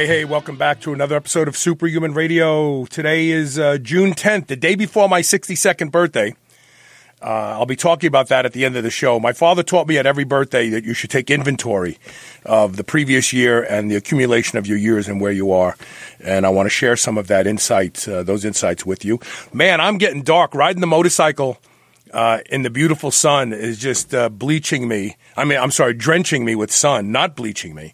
Hey, hey, welcome back to another episode of Superhuman Radio. Today is uh, June 10th, the day before my 62nd birthday. Uh, I'll be talking about that at the end of the show. My father taught me at every birthday that you should take inventory of the previous year and the accumulation of your years and where you are. And I want to share some of that insight, uh, those insights with you. Man, I'm getting dark. Riding the motorcycle uh, in the beautiful sun is just uh, bleaching me. I mean, I'm sorry, drenching me with sun, not bleaching me.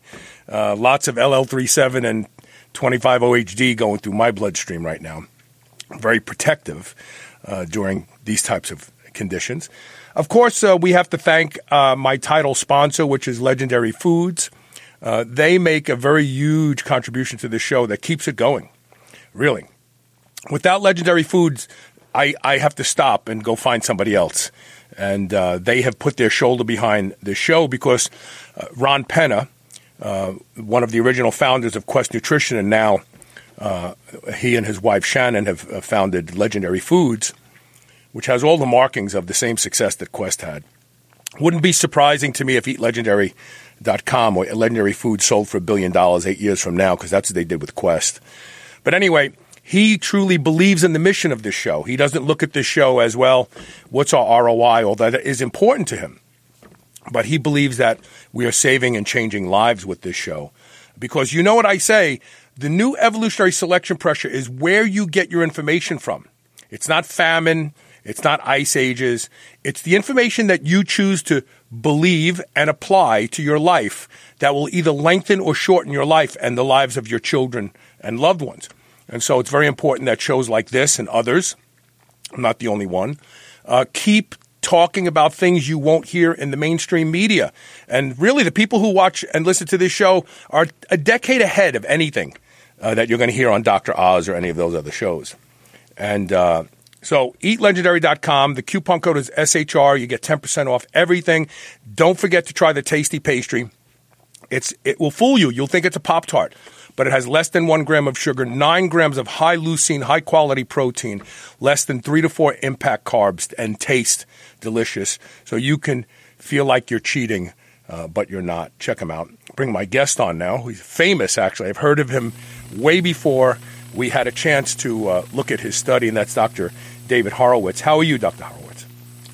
Uh, lots of LL37 and 25OHD going through my bloodstream right now. Very protective uh, during these types of conditions. Of course, uh, we have to thank uh, my title sponsor, which is Legendary Foods. Uh, they make a very huge contribution to the show that keeps it going, really. Without Legendary Foods, I, I have to stop and go find somebody else. And uh, they have put their shoulder behind the show because Ron Penna, uh, one of the original founders of Quest Nutrition, and now uh, he and his wife Shannon have uh, founded Legendary Foods, which has all the markings of the same success that Quest had. Wouldn't be surprising to me if EatLegendary.com or Legendary Foods sold for a billion dollars eight years from now, because that's what they did with Quest. But anyway, he truly believes in the mission of this show. He doesn't look at this show as well, what's our ROI, although that is important to him. But he believes that we are saving and changing lives with this show. Because you know what I say, the new evolutionary selection pressure is where you get your information from. It's not famine, it's not ice ages, it's the information that you choose to believe and apply to your life that will either lengthen or shorten your life and the lives of your children and loved ones. And so it's very important that shows like this and others, I'm not the only one, uh, keep talking about things you won't hear in the mainstream media. And really, the people who watch and listen to this show are a decade ahead of anything uh, that you're going to hear on Dr. Oz or any of those other shows. And uh, so, eatlegendary.com. The coupon code is SHR. You get 10% off everything. Don't forget to try the tasty pastry. It's, it will fool you. You'll think it's a Pop Tart but it has less than one gram of sugar, nine grams of high leucine, high quality protein, less than three to four impact carbs, and taste delicious. So you can feel like you're cheating, uh, but you're not. Check him out. Bring my guest on now. He's famous, actually. I've heard of him way before we had a chance to uh, look at his study, and that's Dr. David Horowitz. How are you, Dr. Horowitz?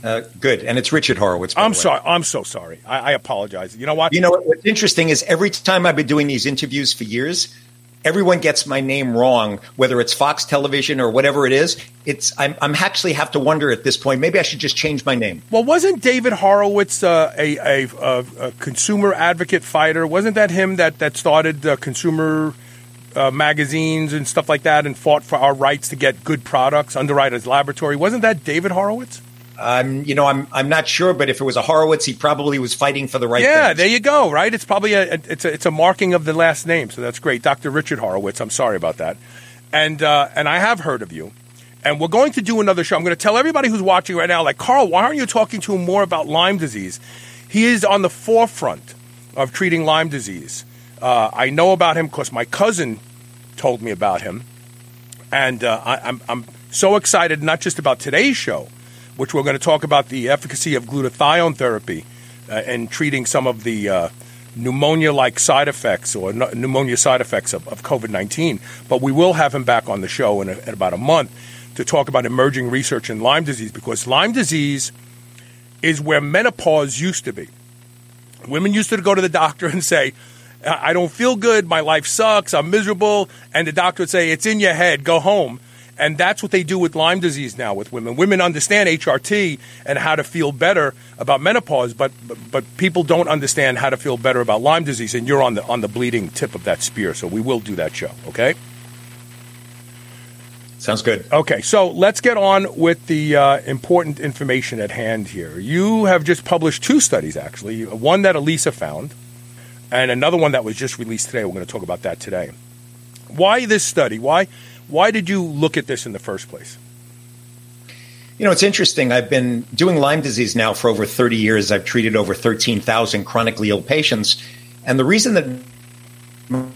Uh, good, and it's Richard Horowitz. I'm sorry. I'm so sorry. I, I, apologize. You know what? You know what, what's interesting is every time I've been doing these interviews for years, everyone gets my name wrong, whether it's Fox Television or whatever it is. It's I'm, I'm actually have to wonder at this point. Maybe I should just change my name. Well, wasn't David Horowitz uh, a, a, a, a, consumer advocate fighter? Wasn't that him that that started uh, consumer? Uh, magazines and stuff like that, and fought for our rights to get good products. Underwriters Laboratory wasn't that David Horowitz? I'm, you know, I'm, I'm not sure, but if it was a Horowitz, he probably was fighting for the right. Yeah, things. there you go. Right, it's probably a, it's a, it's a marking of the last name, so that's great, Dr. Richard Horowitz. I'm sorry about that, and uh, and I have heard of you, and we're going to do another show. I'm going to tell everybody who's watching right now, like Carl, why aren't you talking to him more about Lyme disease? He is on the forefront of treating Lyme disease. Uh, I know about him because my cousin told me about him, and uh, I, I'm I'm so excited not just about today's show which we're going to talk about the efficacy of glutathione therapy uh, and treating some of the uh, pneumonia like side effects or pneumonia side effects of, of COVID 19. But we will have him back on the show in, a, in about a month to talk about emerging research in Lyme disease because Lyme disease is where menopause used to be. Women used to go to the doctor and say, I don't feel good, my life sucks, I'm miserable. And the doctor would say, It's in your head, go home. And that's what they do with Lyme disease now with women. Women understand HRT and how to feel better about menopause, but, but, but people don't understand how to feel better about Lyme disease. And you're on the on the bleeding tip of that spear. So we will do that show. Okay. Sounds good. Okay, so let's get on with the uh, important information at hand here. You have just published two studies, actually. One that Elisa found, and another one that was just released today. We're going to talk about that today. Why this study? Why why did you look at this in the first place? You know, it's interesting. I've been doing Lyme disease now for over 30 years. I've treated over 13,000 chronically ill patients. And the reason that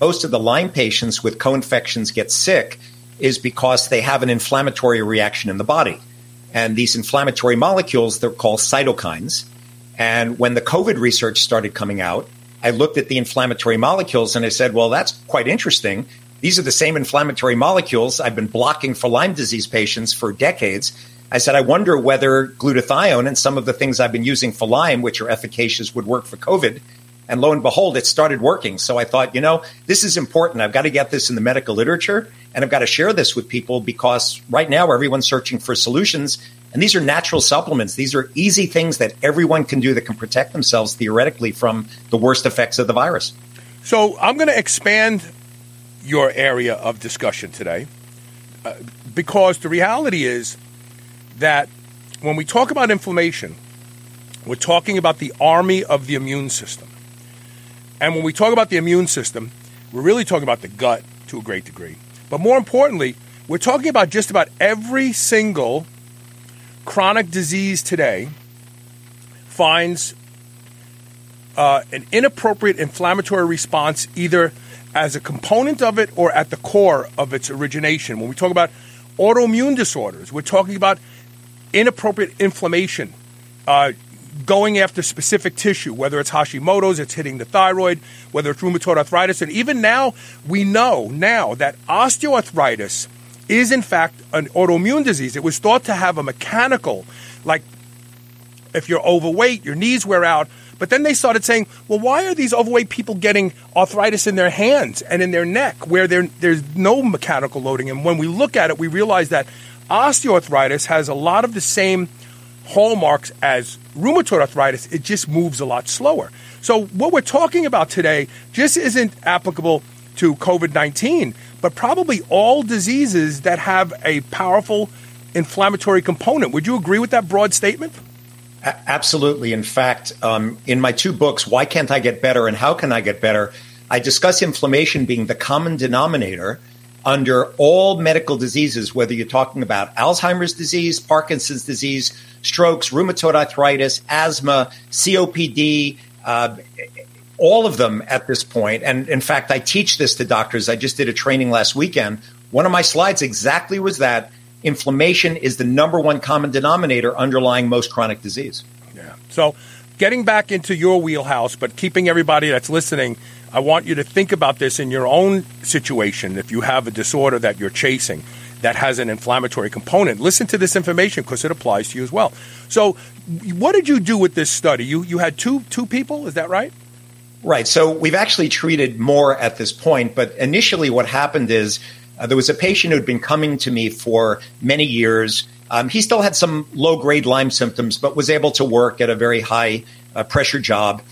most of the Lyme patients with co infections get sick is because they have an inflammatory reaction in the body. And these inflammatory molecules, they're called cytokines. And when the COVID research started coming out, I looked at the inflammatory molecules and I said, well, that's quite interesting. These are the same inflammatory molecules I've been blocking for Lyme disease patients for decades. I said, I wonder whether glutathione and some of the things I've been using for Lyme, which are efficacious, would work for COVID. And lo and behold, it started working. So I thought, you know, this is important. I've got to get this in the medical literature and I've got to share this with people because right now everyone's searching for solutions. And these are natural supplements. These are easy things that everyone can do that can protect themselves theoretically from the worst effects of the virus. So I'm going to expand your area of discussion today uh, because the reality is that when we talk about inflammation, we're talking about the army of the immune system. And when we talk about the immune system, we're really talking about the gut to a great degree. But more importantly, we're talking about just about every single chronic disease today finds uh, an inappropriate inflammatory response either as a component of it or at the core of its origination. When we talk about autoimmune disorders, we're talking about inappropriate inflammation, uh, going after specific tissue, whether it's Hashimoto's, it's hitting the thyroid, whether it's rheumatoid arthritis. And even now, we know now that osteoarthritis is in fact an autoimmune disease. It was thought to have a mechanical, like if you're overweight, your knees wear out. But then they started saying, well, why are these overweight people getting arthritis in their hands and in their neck where there's no mechanical loading? And when we look at it, we realize that osteoarthritis has a lot of the same hallmarks as rheumatoid arthritis, it just moves a lot slower. So, what we're talking about today just isn't applicable to COVID 19, but probably all diseases that have a powerful inflammatory component. Would you agree with that broad statement? Absolutely. In fact, um, in my two books, Why Can't I Get Better and How Can I Get Better, I discuss inflammation being the common denominator under all medical diseases, whether you're talking about Alzheimer's disease, Parkinson's disease, strokes, rheumatoid arthritis, asthma, COPD, uh, all of them at this point. And in fact, I teach this to doctors. I just did a training last weekend. One of my slides exactly was that inflammation is the number one common denominator underlying most chronic disease. Yeah. So, getting back into your wheelhouse, but keeping everybody that's listening, I want you to think about this in your own situation. If you have a disorder that you're chasing, that has an inflammatory component. Listen to this information because it applies to you as well. So, what did you do with this study? You you had two two people, is that right? Right. So we've actually treated more at this point, but initially what happened is uh, there was a patient who had been coming to me for many years. Um, he still had some low grade Lyme symptoms, but was able to work at a very high uh, pressure job.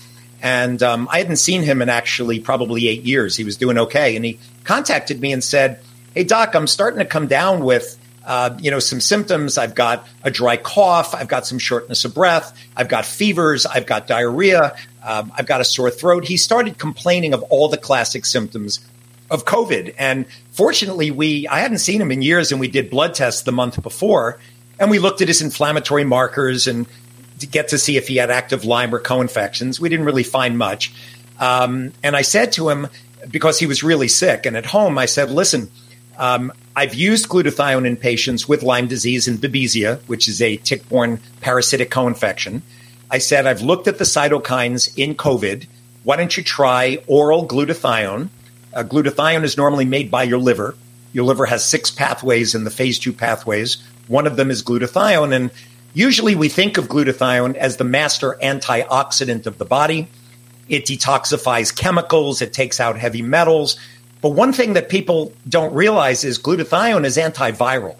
And um, I hadn't seen him in actually probably eight years. He was doing okay. And he contacted me and said, Hey, doc, I'm starting to come down with uh, you know, some symptoms. I've got a dry cough. I've got some shortness of breath. I've got fevers. I've got diarrhea. Um, I've got a sore throat. He started complaining of all the classic symptoms of COVID. And fortunately, we I hadn't seen him in years, and we did blood tests the month before, and we looked at his inflammatory markers and to get to see if he had active Lyme or co-infections. We didn't really find much. Um, and I said to him because he was really sick, and at home I said, "Listen." Um, I've used glutathione in patients with Lyme disease and babesia, which is a tick borne parasitic co infection. I said, I've looked at the cytokines in COVID. Why don't you try oral glutathione? Uh, glutathione is normally made by your liver. Your liver has six pathways in the phase two pathways. One of them is glutathione. And usually we think of glutathione as the master antioxidant of the body. It detoxifies chemicals, it takes out heavy metals. But one thing that people don't realize is glutathione is antiviral,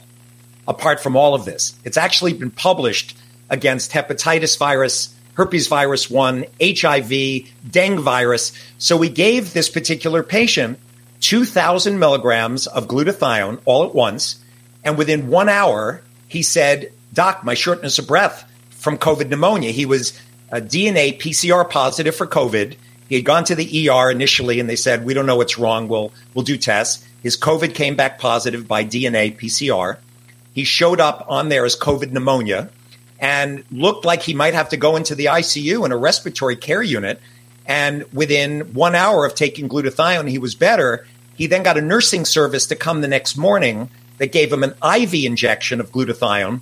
apart from all of this. It's actually been published against hepatitis virus, herpes virus 1, HIV, dengue virus. So we gave this particular patient 2,000 milligrams of glutathione all at once. And within one hour, he said, Doc, my shortness of breath from COVID pneumonia. He was a DNA PCR positive for COVID. He had gone to the ER initially, and they said, "We don't know what's wrong. We'll we'll do tests." His COVID came back positive by DNA PCR. He showed up on there as COVID pneumonia and looked like he might have to go into the ICU in a respiratory care unit. And within one hour of taking glutathione, he was better. He then got a nursing service to come the next morning that gave him an IV injection of glutathione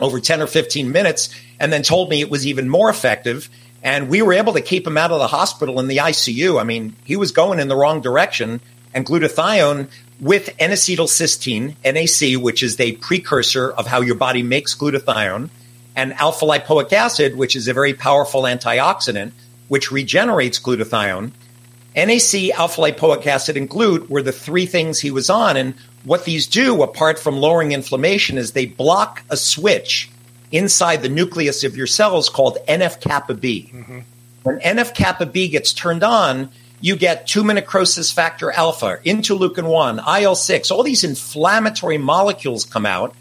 over 10 or 15 minutes and then told me it was even more effective. And we were able to keep him out of the hospital in the ICU. I mean, he was going in the wrong direction. And glutathione with N acetylcysteine, NAC, which is the precursor of how your body makes glutathione, and alpha lipoic acid, which is a very powerful antioxidant, which regenerates glutathione. NAC, alpha lipoic acid, and GLUT were the three things he was on. And what these do, apart from lowering inflammation, is they block a switch inside the nucleus of your cells called NF kappa B. Mm-hmm. When NF kappa B gets turned on, you get tumor necrosis factor alpha, interleukin 1, IL 6, all these inflammatory molecules come out.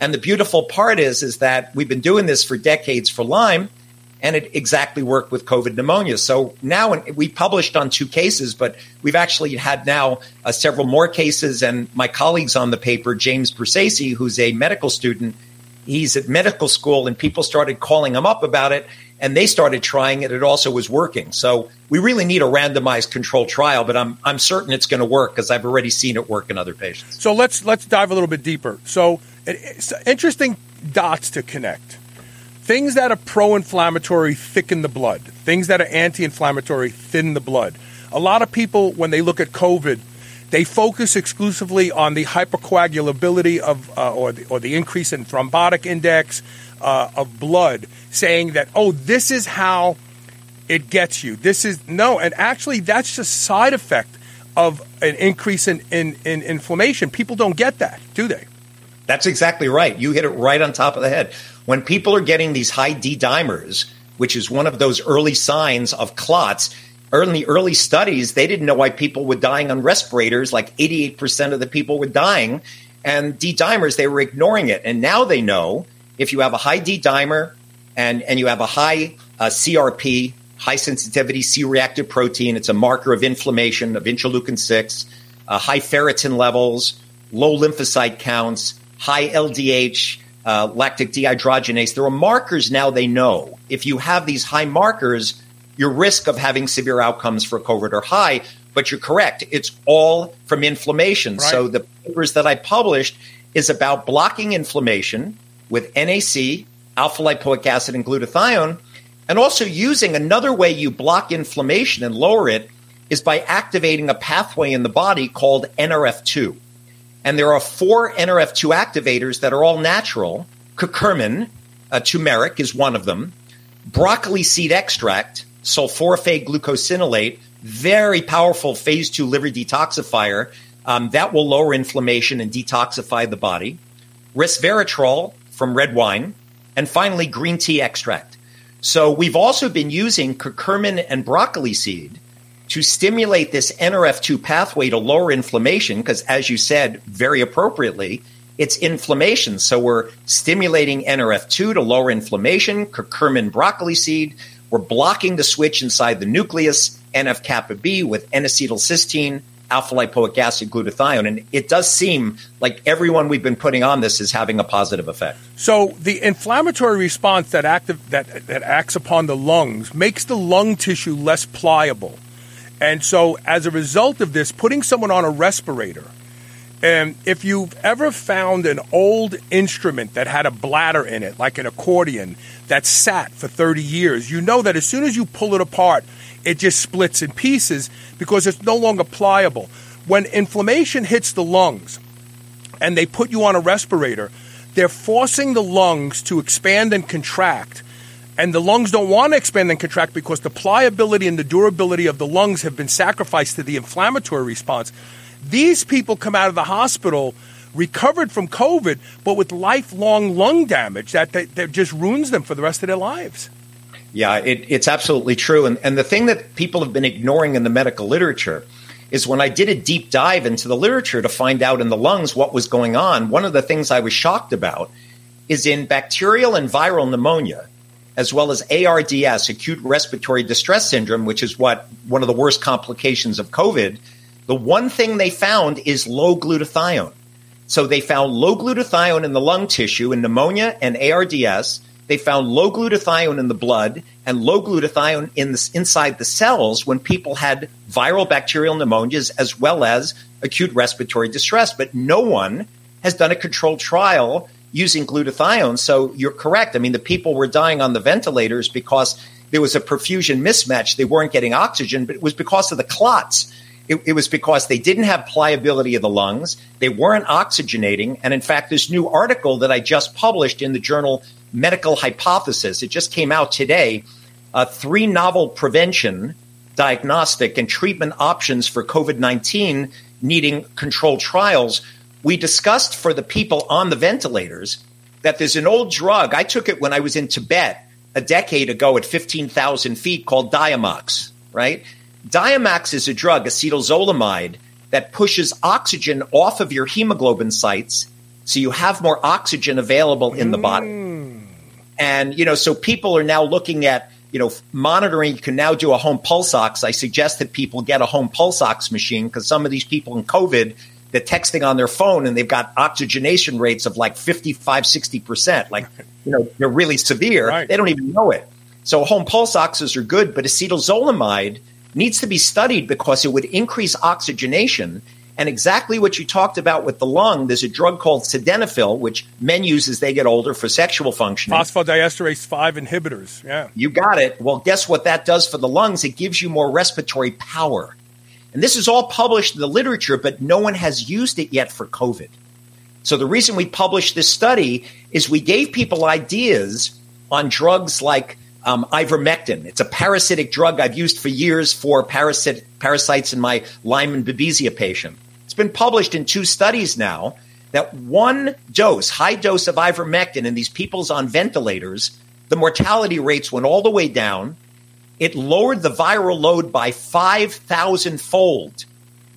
And the beautiful part is, is that we've been doing this for decades for Lyme, and it exactly worked with COVID pneumonia. So now we published on two cases, but we've actually had now uh, several more cases. And my colleagues on the paper, James Bruzzese, who's a medical student, he's at medical school, and people started calling him up about it and they started trying it. It also was working. So we really need a randomized control trial, but I'm I'm certain it's going to work because I've already seen it work in other patients. So let's let's dive a little bit deeper. So interesting dots to connect. Things that are pro-inflammatory thicken the blood. Things that are anti-inflammatory thin the blood. A lot of people, when they look at COVID, they focus exclusively on the hypercoagulability of uh, or the, or the increase in thrombotic index uh, of blood, saying that, oh, this is how it gets you. This is no, and actually, that's just side effect of an increase in, in, in inflammation. People don't get that, do they? That's exactly right. You hit it right on top of the head. When people are getting these high D dimers, which is one of those early signs of clots, early early studies, they didn't know why people were dying on respirators. Like 88% of the people were dying. And D dimers, they were ignoring it. And now they know if you have a high D dimer and, and you have a high uh, CRP, high sensitivity C reactive protein, it's a marker of inflammation of interleukin 6, uh, high ferritin levels, low lymphocyte counts, high LDH, uh, lactic dehydrogenase. There are markers now they know. If you have these high markers, your risk of having severe outcomes for COVID are high. But you're correct. It's all from inflammation. Right. So the papers that I published is about blocking inflammation with NAC, alpha lipoic acid, and glutathione, and also using another way you block inflammation and lower it is by activating a pathway in the body called NRF2. And there are four NRF2 activators that are all natural. Curcumin, uh, turmeric is one of them. Broccoli seed extract, sulforaphane glucosinolate, very powerful phase two liver detoxifier um, that will lower inflammation and detoxify the body. Resveratrol, from red wine, and finally green tea extract. So we've also been using curcumin and broccoli seed to stimulate this NRF2 pathway to lower inflammation because as you said very appropriately, it's inflammation. So we're stimulating NRF2 to lower inflammation, curcumin broccoli seed, we're blocking the switch inside the nucleus, NF kappa B with N-acetylcysteine, alpha lipoic acid glutathione. And it does seem like everyone we've been putting on this is having a positive effect. So the inflammatory response that, active, that, that acts upon the lungs makes the lung tissue less pliable. And so as a result of this, putting someone on a respirator, and if you've ever found an old instrument that had a bladder in it, like an accordion, that sat for 30 years, you know that as soon as you pull it apart, it just splits in pieces because it's no longer pliable. When inflammation hits the lungs and they put you on a respirator, they're forcing the lungs to expand and contract. And the lungs don't want to expand and contract because the pliability and the durability of the lungs have been sacrificed to the inflammatory response. These people come out of the hospital recovered from COVID, but with lifelong lung damage that, that, that just ruins them for the rest of their lives. Yeah, it, it's absolutely true. And, and the thing that people have been ignoring in the medical literature is when I did a deep dive into the literature to find out in the lungs what was going on, one of the things I was shocked about is in bacterial and viral pneumonia, as well as ARDS, acute respiratory distress syndrome, which is what one of the worst complications of COVID, the one thing they found is low glutathione. So they found low glutathione in the lung tissue in pneumonia and ARDS. They found low glutathione in the blood and low glutathione in the, inside the cells when people had viral bacterial pneumonias as well as acute respiratory distress. But no one has done a controlled trial using glutathione. So you're correct. I mean, the people were dying on the ventilators because there was a perfusion mismatch. They weren't getting oxygen, but it was because of the clots. It, it, was because they didn't have pliability of the lungs. They weren't oxygenating. And in fact, this new article that I just published in the journal Medical Hypothesis, it just came out today, uh, three novel prevention, diagnostic, and treatment options for COVID 19 needing controlled trials. We discussed for the people on the ventilators that there's an old drug. I took it when I was in Tibet a decade ago at 15,000 feet called Diamox, right? Diamox is a drug, acetazolamide, that pushes oxygen off of your hemoglobin sites so you have more oxygen available in the body. Mm. And, you know, so people are now looking at, you know, monitoring. You can now do a home pulse ox. I suggest that people get a home pulse ox machine because some of these people in COVID, they're texting on their phone and they've got oxygenation rates of like 55, 60%. Like, you know, they're really severe. Right. They don't even know it. So home pulse oxes are good, but acetazolamide needs to be studied because it would increase oxygenation. And exactly what you talked about with the lung, there's a drug called sildenafil, which men use as they get older for sexual functioning. Phosphodiesterase 5 inhibitors. Yeah. You got it. Well, guess what that does for the lungs? It gives you more respiratory power. And this is all published in the literature, but no one has used it yet for COVID. So the reason we published this study is we gave people ideas on drugs like um, ivermectin. It's a parasitic drug I've used for years for parasit- parasites in my Lyme and Babesia patient. It's been published in two studies now that one dose, high dose of ivermectin in these people's on ventilators, the mortality rates went all the way down. It lowered the viral load by 5,000 fold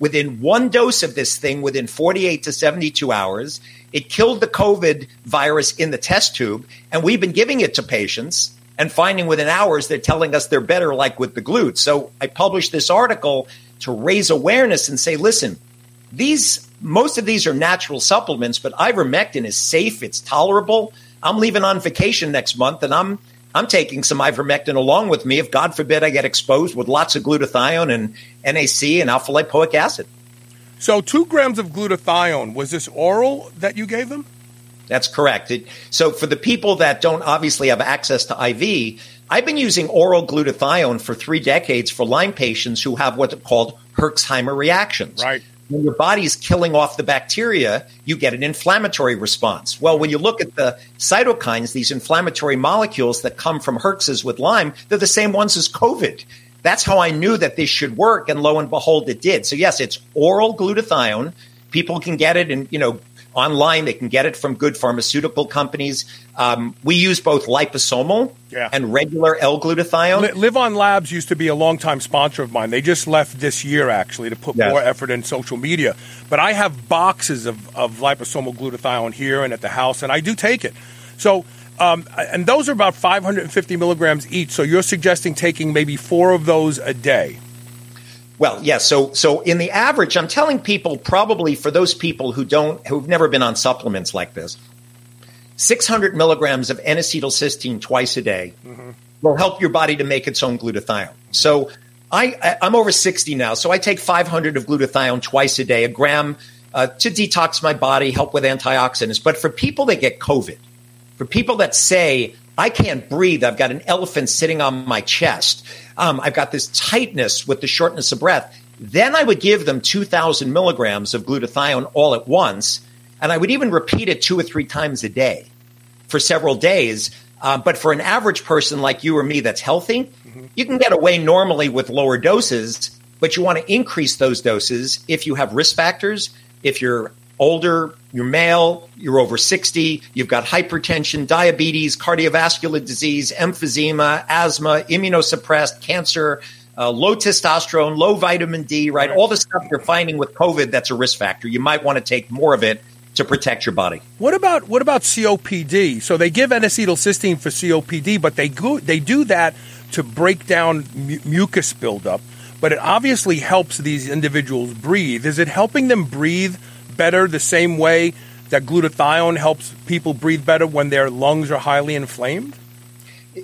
within one dose of this thing within 48 to 72 hours. It killed the COVID virus in the test tube, and we've been giving it to patients and finding within hours they're telling us they're better, like with the glutes. So I published this article to raise awareness and say, listen, these most of these are natural supplements, but ivermectin is safe, it's tolerable. I'm leaving on vacation next month, and I'm I'm taking some ivermectin along with me if God forbid I get exposed with lots of glutathione and NAC and alpha lipoic acid. So, two grams of glutathione, was this oral that you gave them? That's correct. It, so, for the people that don't obviously have access to IV, I've been using oral glutathione for three decades for Lyme patients who have what's called Herxheimer reactions. Right. When your body's killing off the bacteria, you get an inflammatory response. Well, when you look at the cytokines, these inflammatory molecules that come from Herx's with Lyme, they're the same ones as COVID. That's how I knew that this should work, and lo and behold, it did. So yes, it's oral glutathione. People can get it, and you know, online. They can get it from good pharmaceutical companies. Um, we use both liposomal Yeah. and regular L-glutathione. Li- LivOn Labs used to be a longtime sponsor of mine. They just left this year, actually, to put Yes. more effort in social media. But I have boxes of, of liposomal glutathione here and at the house, and I do take it. So, um, and those are about 550 milligrams each. So you're suggesting taking maybe four of those a day. Well, yes. so so in the average, I'm telling people probably for those people who don't who've never been on supplements like this, 600 milligrams of N-acetylcysteine twice a day will help your body to make its own glutathione. So I, I I'm over 60 now, so I take 500 of glutathione twice a day, a gram uh, to detox my body, help with antioxidants. But for people that get COVID, for people that say, I can't breathe, I've got an elephant sitting on my chest, um, I've got this tightness with the shortness of breath, then I would give them 2,000 milligrams of glutathione all at once. And I would even repeat it two or three times a day for several days. Uh, but for an average person like you or me that's healthy, you can get away normally with lower doses, but you want to increase those doses if you have risk factors, if you're older, you're male, you're over 60, you've got hypertension, diabetes, cardiovascular disease, emphysema, asthma, immunosuppressed, cancer, uh, low testosterone, low vitamin D, right? All the stuff you're finding with COVID that's a risk factor. You might want to take more of it to protect your body. What about what about COPD? So they give N-acetylcysteine for COPD, but they go, they do that to break down mu- mucus buildup. But it obviously helps these individuals breathe. Is it helping them breathe better the same way that glutathione helps people breathe better when their lungs are highly inflamed?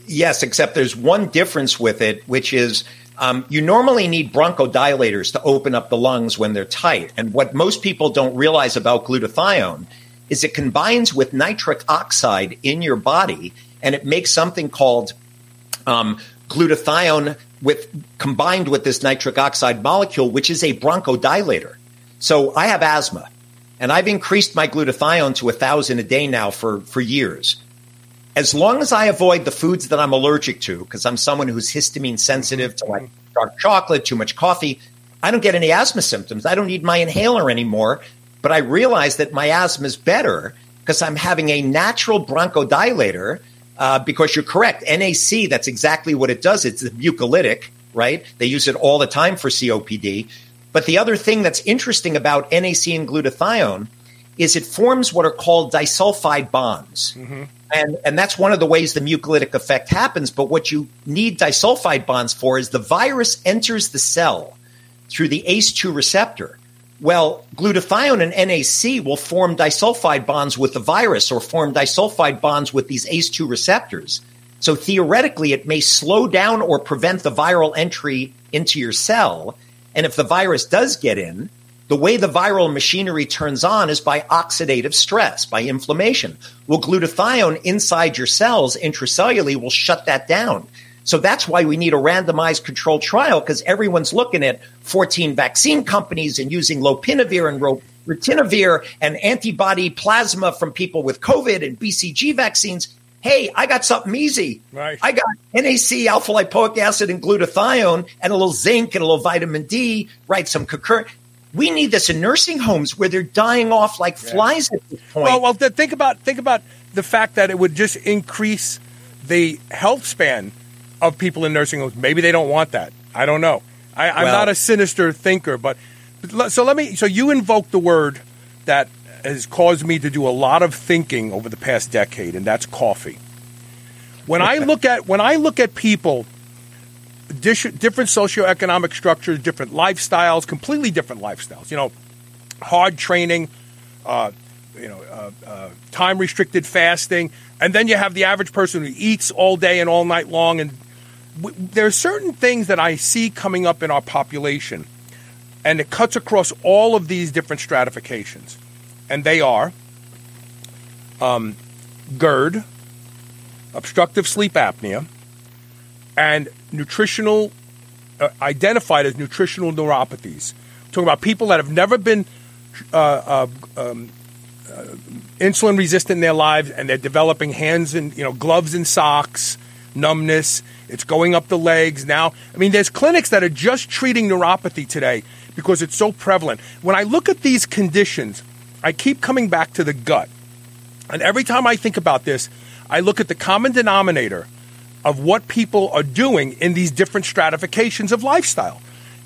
Yes, except there's one difference with it, which is um, you normally need bronchodilators to open up the lungs when they're tight. And what most people don't realize about glutathione is it combines with nitric oxide in your body and it makes something called um, glutathione with combined with this nitric oxide molecule, which is a bronchodilator. So I have asthma and I've increased my glutathione to a thousand a day now for, for years as long as I avoid the foods that I'm allergic to, because I'm someone who's histamine sensitive to like dark chocolate, too much coffee, I don't get any asthma symptoms. I don't need my inhaler anymore. But I realize that my asthma is better because I'm having a natural bronchodilator. Uh, because you're correct, NAC, that's exactly what it does. It's a mucolytic, right? They use it all the time for COPD. But the other thing that's interesting about NAC and glutathione is it forms what are called disulfide bonds. Mm-hmm. And, and that's one of the ways the mucolytic effect happens. But what you need disulfide bonds for is the virus enters the cell through the ACE2 receptor. Well, glutathione and NAC will form disulfide bonds with the virus or form disulfide bonds with these ACE2 receptors. So theoretically, it may slow down or prevent the viral entry into your cell. And if the virus does get in, the way the viral machinery turns on is by oxidative stress, by inflammation. Well, glutathione inside your cells intracellularly will shut that down. So that's why we need a randomized controlled trial because everyone's looking at 14 vaccine companies and using lopinavir and ritonavir and antibody plasma from people with COVID and BCG vaccines. Hey, I got something easy. Right. I got NAC, alpha lipoic acid, and glutathione, and a little zinc and a little vitamin D. Right, some concurrent. We need this in nursing homes where they're dying off like flies at this point. Well, well, think about think about the fact that it would just increase the health span of people in nursing homes. Maybe they don't want that. I don't know. I, am well, not a sinister thinker, but so let me. So you invoke the word that has caused me to do a lot of thinking over the past decade, and that's coffee. When I look at when I look at people different socioeconomic structures, different lifestyles, completely different lifestyles. You know, hard training, uh, you know, uh, uh, time restricted fasting, and then you have the average person who eats all day and all night long. And w- there are certain things that I see coming up in our population, and it cuts across all of these different stratifications, and they are um, GERD, obstructive sleep apnea and nutritional uh, identified as nutritional neuropathies. Talking about people that have never been uh, uh, um, uh, insulin resistant in their lives, and they're developing hands and you know gloves and socks, numbness. It's going up the legs now. I mean, there's clinics that are just treating neuropathy today because it's so prevalent. When I look at these conditions, I keep coming back to the gut, and every time I think about this, I look at the common denominator of what people are doing in these different stratifications of lifestyle.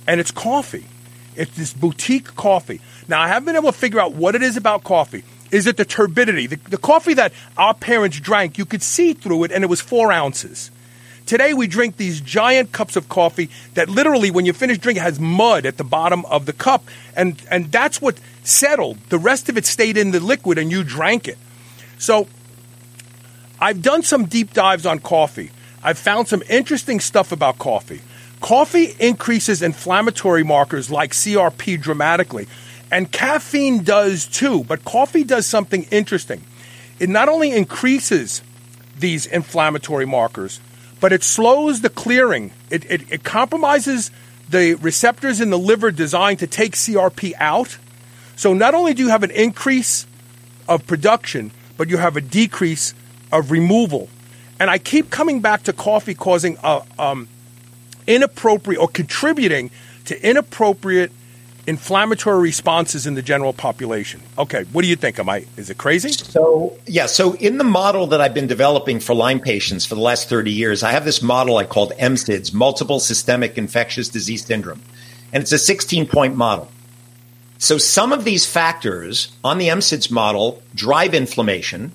And it's coffee. It's this boutique coffee. Now, I haven't been able to figure out what it is about coffee. Is it the turbidity? The, the coffee that our parents drank, you could see through it, and it was four ounces. Today, we drink these giant cups of coffee that literally, when you finish drinking, has mud at the bottom of the cup. And, and that's what settled. The rest of it stayed in the liquid, and you drank it. So, I've done some deep dives on coffee. I've found some interesting stuff about coffee. Coffee increases inflammatory markers like CRP dramatically, and caffeine does too, but coffee does something interesting. It not only increases these inflammatory markers, but it slows the clearing. It, it, it compromises the receptors in the liver designed to take CRP out. So not only do you have an increase of production, but you have a decrease of removal and I keep coming back to coffee causing a, um, inappropriate or contributing to inappropriate inflammatory responses in the general population. Okay, what do you think? Am I is it crazy? So yeah, so in the model that I've been developing for Lyme patients for the last 30 years, I have this model I called MSIDS, multiple systemic infectious disease syndrome. And it's a 16 point model. So some of these factors on the MSIDS model drive inflammation,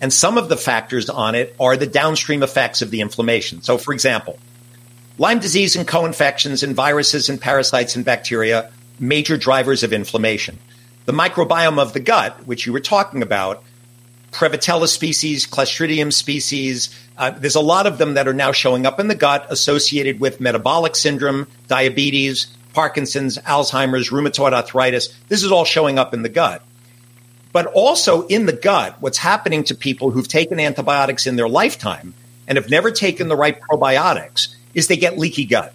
and some of the factors on it are the downstream effects of the inflammation. So, for example, Lyme disease and co-infections and viruses and parasites and bacteria, major drivers of inflammation. The microbiome of the gut, which you were talking about, Prevotella species, Clostridium species. Uh, there's a lot of them that are now showing up in the gut associated with metabolic syndrome, diabetes, Parkinson's, Alzheimer's, rheumatoid arthritis. This is all showing up in the gut. But also in the gut, what's happening to people who've taken antibiotics in their lifetime and have never taken the right probiotics is they get leaky gut.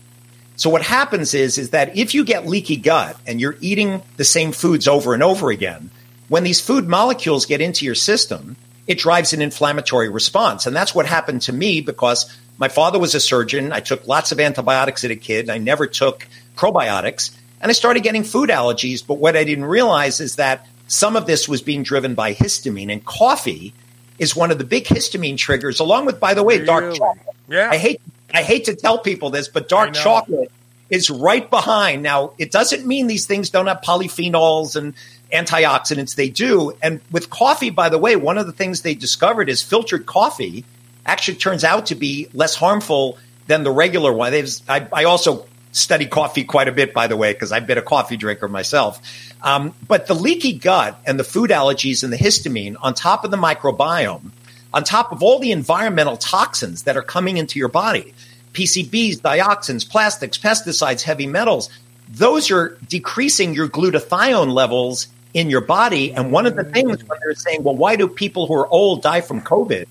So what happens is, is that if you get leaky gut and you're eating the same foods over and over again, when these food molecules get into your system, it drives an inflammatory response. And that's what happened to me because my father was a surgeon. I took lots of antibiotics as a kid. I never took probiotics and I started getting food allergies. But what I didn't realize is that some of this was being driven by histamine and coffee is one of the big histamine triggers, along with, by the way, dark chocolate. Yeah. I hate I hate to tell people this, but dark chocolate is right behind. Now, it doesn't mean these things don't have polyphenols and antioxidants. They do. And with coffee, by the way, one of the things they discovered is filtered coffee actually turns out to be less harmful than the regular one. I, I, also study coffee quite a bit, by the way, because I've been a coffee drinker myself. Um, but the leaky gut and the food allergies and the histamine on top of the microbiome, on top of all the environmental toxins that are coming into your body, PCBs, dioxins, plastics, pesticides, heavy metals, those are decreasing your glutathione levels in your body. And one of the things when they're saying, well, why do people who are old die from COVID?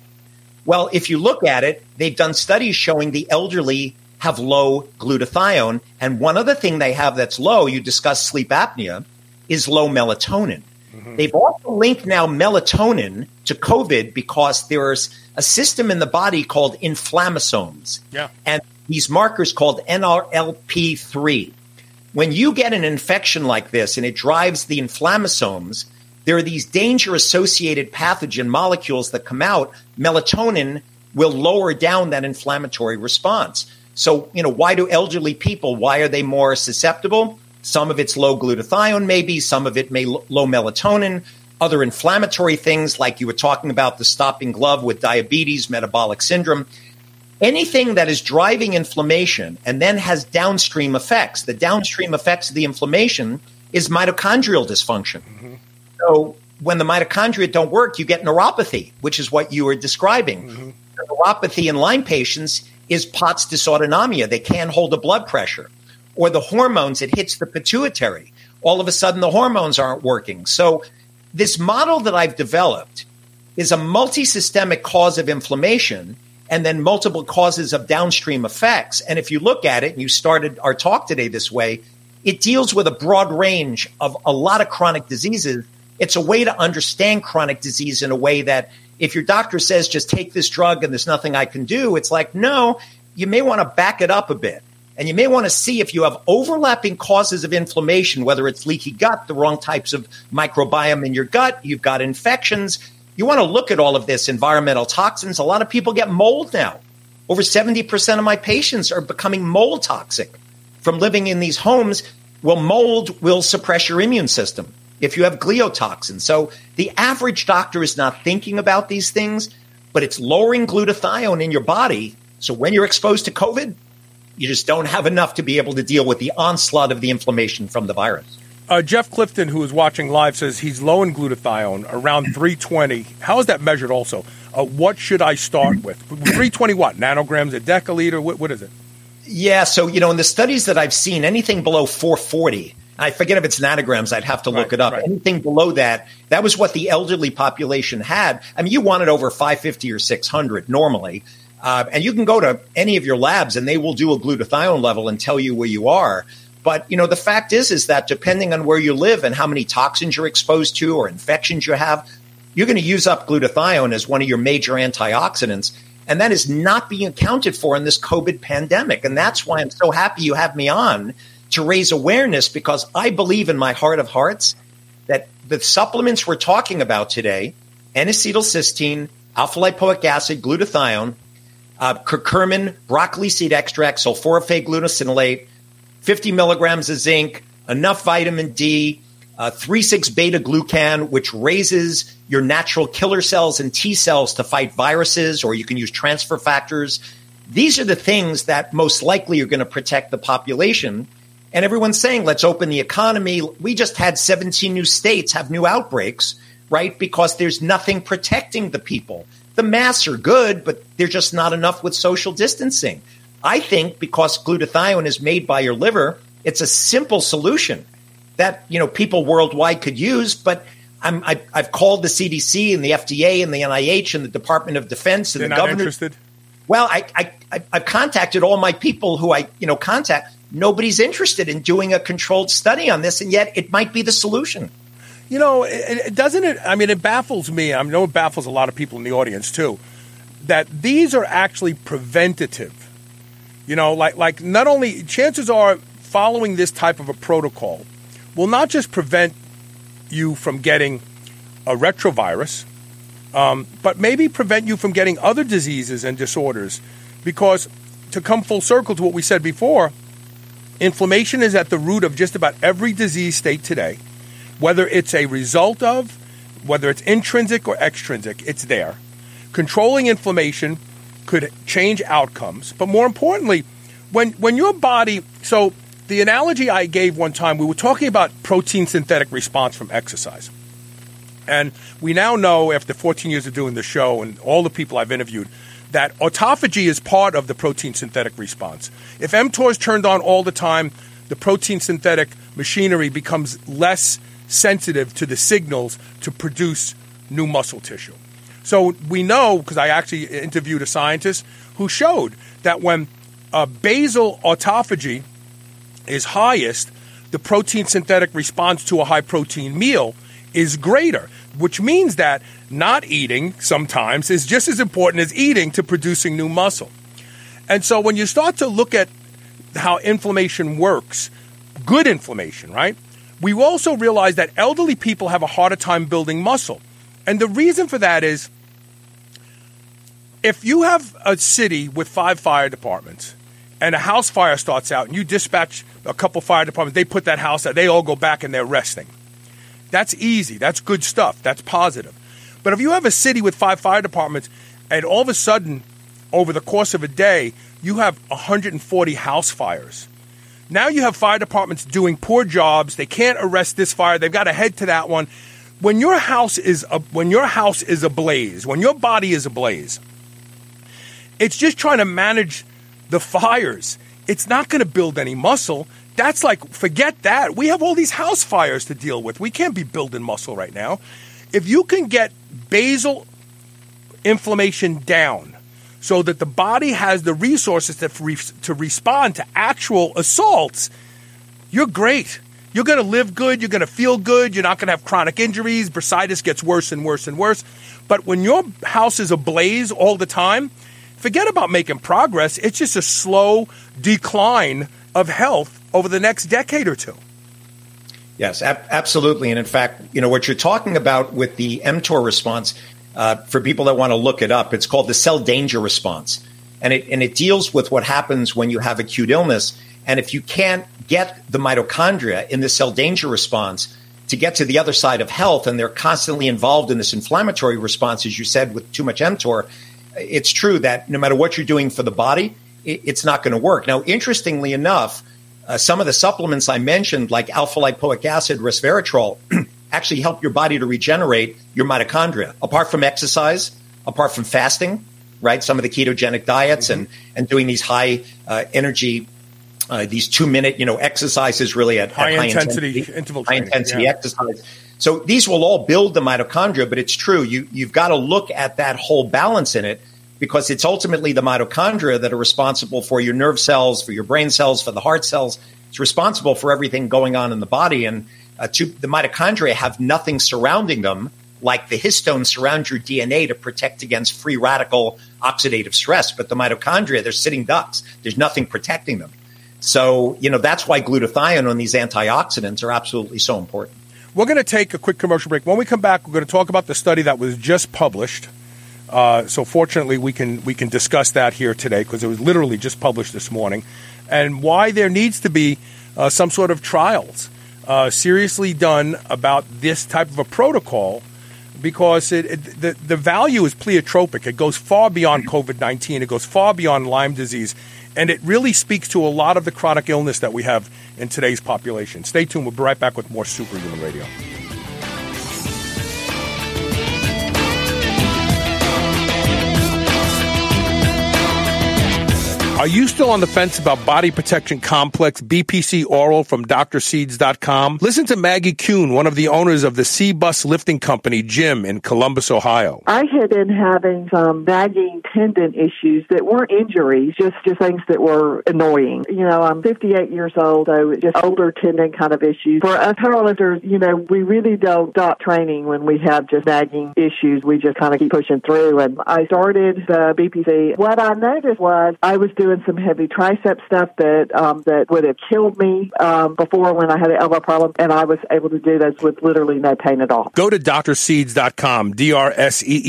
Well, if you look at it, they've done studies showing the elderly have low glutathione. And one other thing they have that's low, you discussed sleep apnea, is low melatonin. Mm-hmm. They've also linked now melatonin to COVID because there's a system in the body called inflammasomes. Yeah. And these markers called NLRP3. When you get an infection like this and it drives the inflammasomes, there are these danger associated pathogen molecules that come out. Melatonin will lower down that inflammatory response. So, you know, why do elderly people, why are they more susceptible? Some of it's low glutathione, maybe. Some of it may low melatonin. Other inflammatory things, like you were talking about the stocking glove with diabetes, metabolic syndrome. Anything that is driving inflammation and then has downstream effects. The downstream effects of the inflammation is mitochondrial dysfunction. Mm-hmm. So when the mitochondria don't work, you get neuropathy, which is what you were describing. Mm-hmm. neuropathy in Lyme patients is POTS dysautonomia. They can't hold a blood pressure or the hormones, it hits the pituitary. All of a sudden, the hormones aren't working. So, this model that I've developed is a multisystemic cause of inflammation and then multiple causes of downstream effects. And if you look at it, and you started our talk today this way, it deals with a broad range of a lot of chronic diseases. It's a way to understand chronic disease in a way that if your doctor says just take this drug and there's nothing I can do, it's like, no, you may want to back it up a bit. And you may want to see if you have overlapping causes of inflammation, whether it's leaky gut, the wrong types of microbiome in your gut, you've got infections. You want to look at all of this environmental toxins. A lot of people get mold now. Over 70% of my patients are becoming mold toxic from living in these homes. Well, mold will suppress your immune system if you have gliotoxin. So the average doctor is not thinking about these things, but it's lowering glutathione in your body. So when you're exposed to COVID, you just don't have enough to be able to deal with the onslaught of the inflammation from the virus. Uh, Jeff Clifton, who is watching live, says he's low in glutathione, around 320. How is that measured also? Uh, what should I start with? 320 what? Nanograms a deciliter? What, what is it? Yeah, so, you know, in the studies that I've seen, anything below 440, I forget if it's nanograms, I'd have to look right, it up. Right. Anything below that, that was what the elderly population had. I mean, you wanted over 550 or 600 normally. Uh, and you can go to any of your labs and they will do a glutathione level and tell you where you are. But you know the fact is is that depending on where you live and how many toxins you're exposed to or infections you have, you're going to use up glutathione as one of your major antioxidants. And that is not being accounted for in this COVID pandemic. And that's why I'm so happy you have me on to raise awareness because I believe in my heart of hearts that the supplements we're talking about today, N-acetylcysteine, alpha lipoic acid, glutathione, uh, curcumin, broccoli seed extract, sulforaphane glucosinolate, 50 milligrams of zinc, enough vitamin D, uh, 3,6 beta glucan, which raises your natural killer cells and T cells to fight viruses, or you can use transfer factors. These are the things that most likely are going to protect the population. And everyone's saying, let's open the economy. We just had 17 new states have new outbreaks, right? Because there's nothing protecting the people. The masks are good, but they're just not enough with social distancing. I think because glutathione is made by your liver, it's a simple solution that you know people worldwide could use. But I'm, I, have called the CDC and the FDA and the NIH and the Department of Defense and They're the government. interested. Well, I, I, I've contacted all my people who I, you know, contact. Nobody's interested in doing a controlled study on this, and yet it might be the solution. You know, it, it, doesn't it? I mean, it baffles me. I know it baffles a lot of people in the audience too. That these are actually preventative. You know, like like not only chances are following this type of a protocol will not just prevent you from getting a retrovirus, um, but maybe prevent you from getting other diseases and disorders. Because to come full circle to what we said before, inflammation is at the root of just about every disease state today. Whether it's a result of, whether it's intrinsic or extrinsic, it's there. Controlling inflammation could change outcomes, but more importantly, when when your body so the analogy I gave one time, we were talking about protein synthetic response from exercise. And we now know, after 14 years of doing the show and all the people I've interviewed, that autophagy is part of the protein synthetic response. If mTOR is turned on all the time, the protein synthetic machinery becomes less sensitive to the signals to produce new muscle tissue. So we know, because I actually interviewed a scientist who showed that when basal autophagy is highest, the protein synthetic response to a high protein meal is greater, which means that not eating sometimes is just as important as eating to producing new muscle. And so when you start to look at how inflammation works, good inflammation, right? We also realize that elderly people have a harder time building muscle. And the reason for that is if you have a city with five fire departments and a house fire starts out and you dispatch a couple fire departments, they put that house out, they all go back and they're resting. That's easy. That's good stuff. That's positive. But if you have a city with five fire departments and all of a sudden, over the course of a day, you have 140 house fires. Now you have fire departments doing poor jobs. They can't arrest this fire. They've got to head to that one. When your house is a, when your house is ablaze, when your body is ablaze, it's just trying to manage the fires. It's not going to build any muscle. That's like, forget that. We have all these house fires to deal with. We can't be building muscle right now. If you can get basal inflammation down so that the body has the resources to, re- to respond to actual assaults, you're great. You're going to live good. You're going to feel good. You're not going to have chronic injuries. Bursitis gets worse and worse and worse. But when your house is ablaze all the time, forget about making progress. It's just a slow decline of health over the next decade or two. Yes, ab- absolutely. And in fact, you know, what you're talking about with the mTOR response, uh, for people that want to look it up, it's called the cell danger response. And it, and it deals with what happens when you have acute illness. And if you can't get the mitochondria in the cell danger response to get to the other side of health, and they're constantly involved in this inflammatory response, as you said, with too much mTOR, it's true that no matter what you're doing for the body, it's not going to work. Now, interestingly enough, uh, some of the supplements I mentioned, like alpha lipoic acid, resveratrol, actually help your body to regenerate your mitochondria. Apart from exercise, apart from fasting, right? Some of the ketogenic diets mm-hmm. and and doing these high uh, energy, uh, these two minute, you know, exercises really at high, at high intensity, intensity interval high training, intensity yeah. exercise. So these will all build the mitochondria, but it's true you you've got to look at that whole balance in it because it's ultimately the mitochondria that are responsible for your nerve cells, for your brain cells, for the heart cells. It's responsible for everything going on in the body. And uh, to, the mitochondria have nothing surrounding them, like the histones surround your DNA to protect against free radical oxidative stress. But the mitochondria, they're sitting ducks. There's nothing protecting them. So, you know, that's why glutathione and these antioxidants are absolutely so important. We're going to take a quick commercial break. When we come back, we're going to talk about the study that was just published uh, so fortunately, we can we can discuss that here today because it was literally just published this morning, and why there needs to be uh, some sort of trials uh, seriously done about this type of a protocol because it, it, the, the value is pleiotropic. It goes far beyond COVID 19, it goes far beyond Lyme disease, and it really speaks to a lot of the chronic illness that we have in today's population. Stay tuned. We'll be right back with more Superhuman Radio. Are you still on the fence about body protection complex BPC oral from drseeds.com? Listen to Maggie Kuhn, one of the owners of the C Bus lifting company, Gym in Columbus, Ohio. I had been having some nagging tendon issues that weren't injuries, just, just things that were annoying. You know, I'm 58 years old, so just older tendon kind of issues. For us powerlifters, you know, we really don't stop training when we have just nagging issues. We just kind of keep pushing through. And I started the BPC. What I noticed was I was doing some heavy tricep stuff that um, that would have killed me um, before when I had an elbow problem, and I was able to do those with literally no pain at all. Go to drseeds.com, D-R-S-E-E-D-S.com.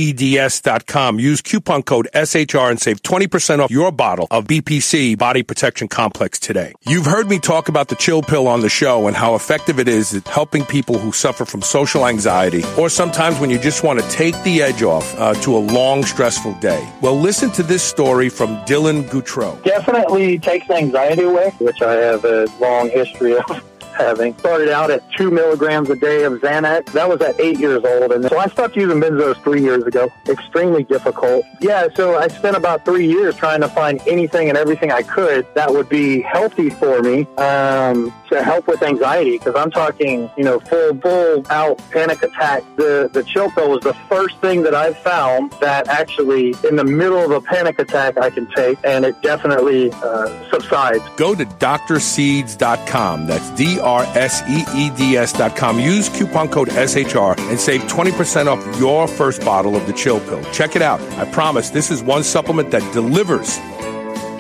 Use coupon code SHR and save 20% off your bottle of BPC Body Protection Complex today. You've heard me talk about the chill pill on the show and how effective it is at helping people who suffer from social anxiety or sometimes when you just want to take the edge off uh, to a long, stressful day. Well, listen to this story from Dylan Goutreau. Definitely takes anxiety away, which I have a long history of having. Started out at two milligrams a day of Xanax. That was at eight years old. And so I stopped using benzos three years ago. Extremely difficult. Yeah, so I spent about three years trying to find anything and everything I could that would be healthy for me um, to help with anxiety. Because I'm talking, you know, full, full out panic attack. The, the chill pill was the first thing that I've found that actually in the middle of a panic attack I can take and it definitely uh, subsides. Go to drseeds.com. That's D R S E E D S dot com. Use coupon code SHR and save 20% off your first bottle of the chill pill. Check it out. I promise this is one supplement that delivers.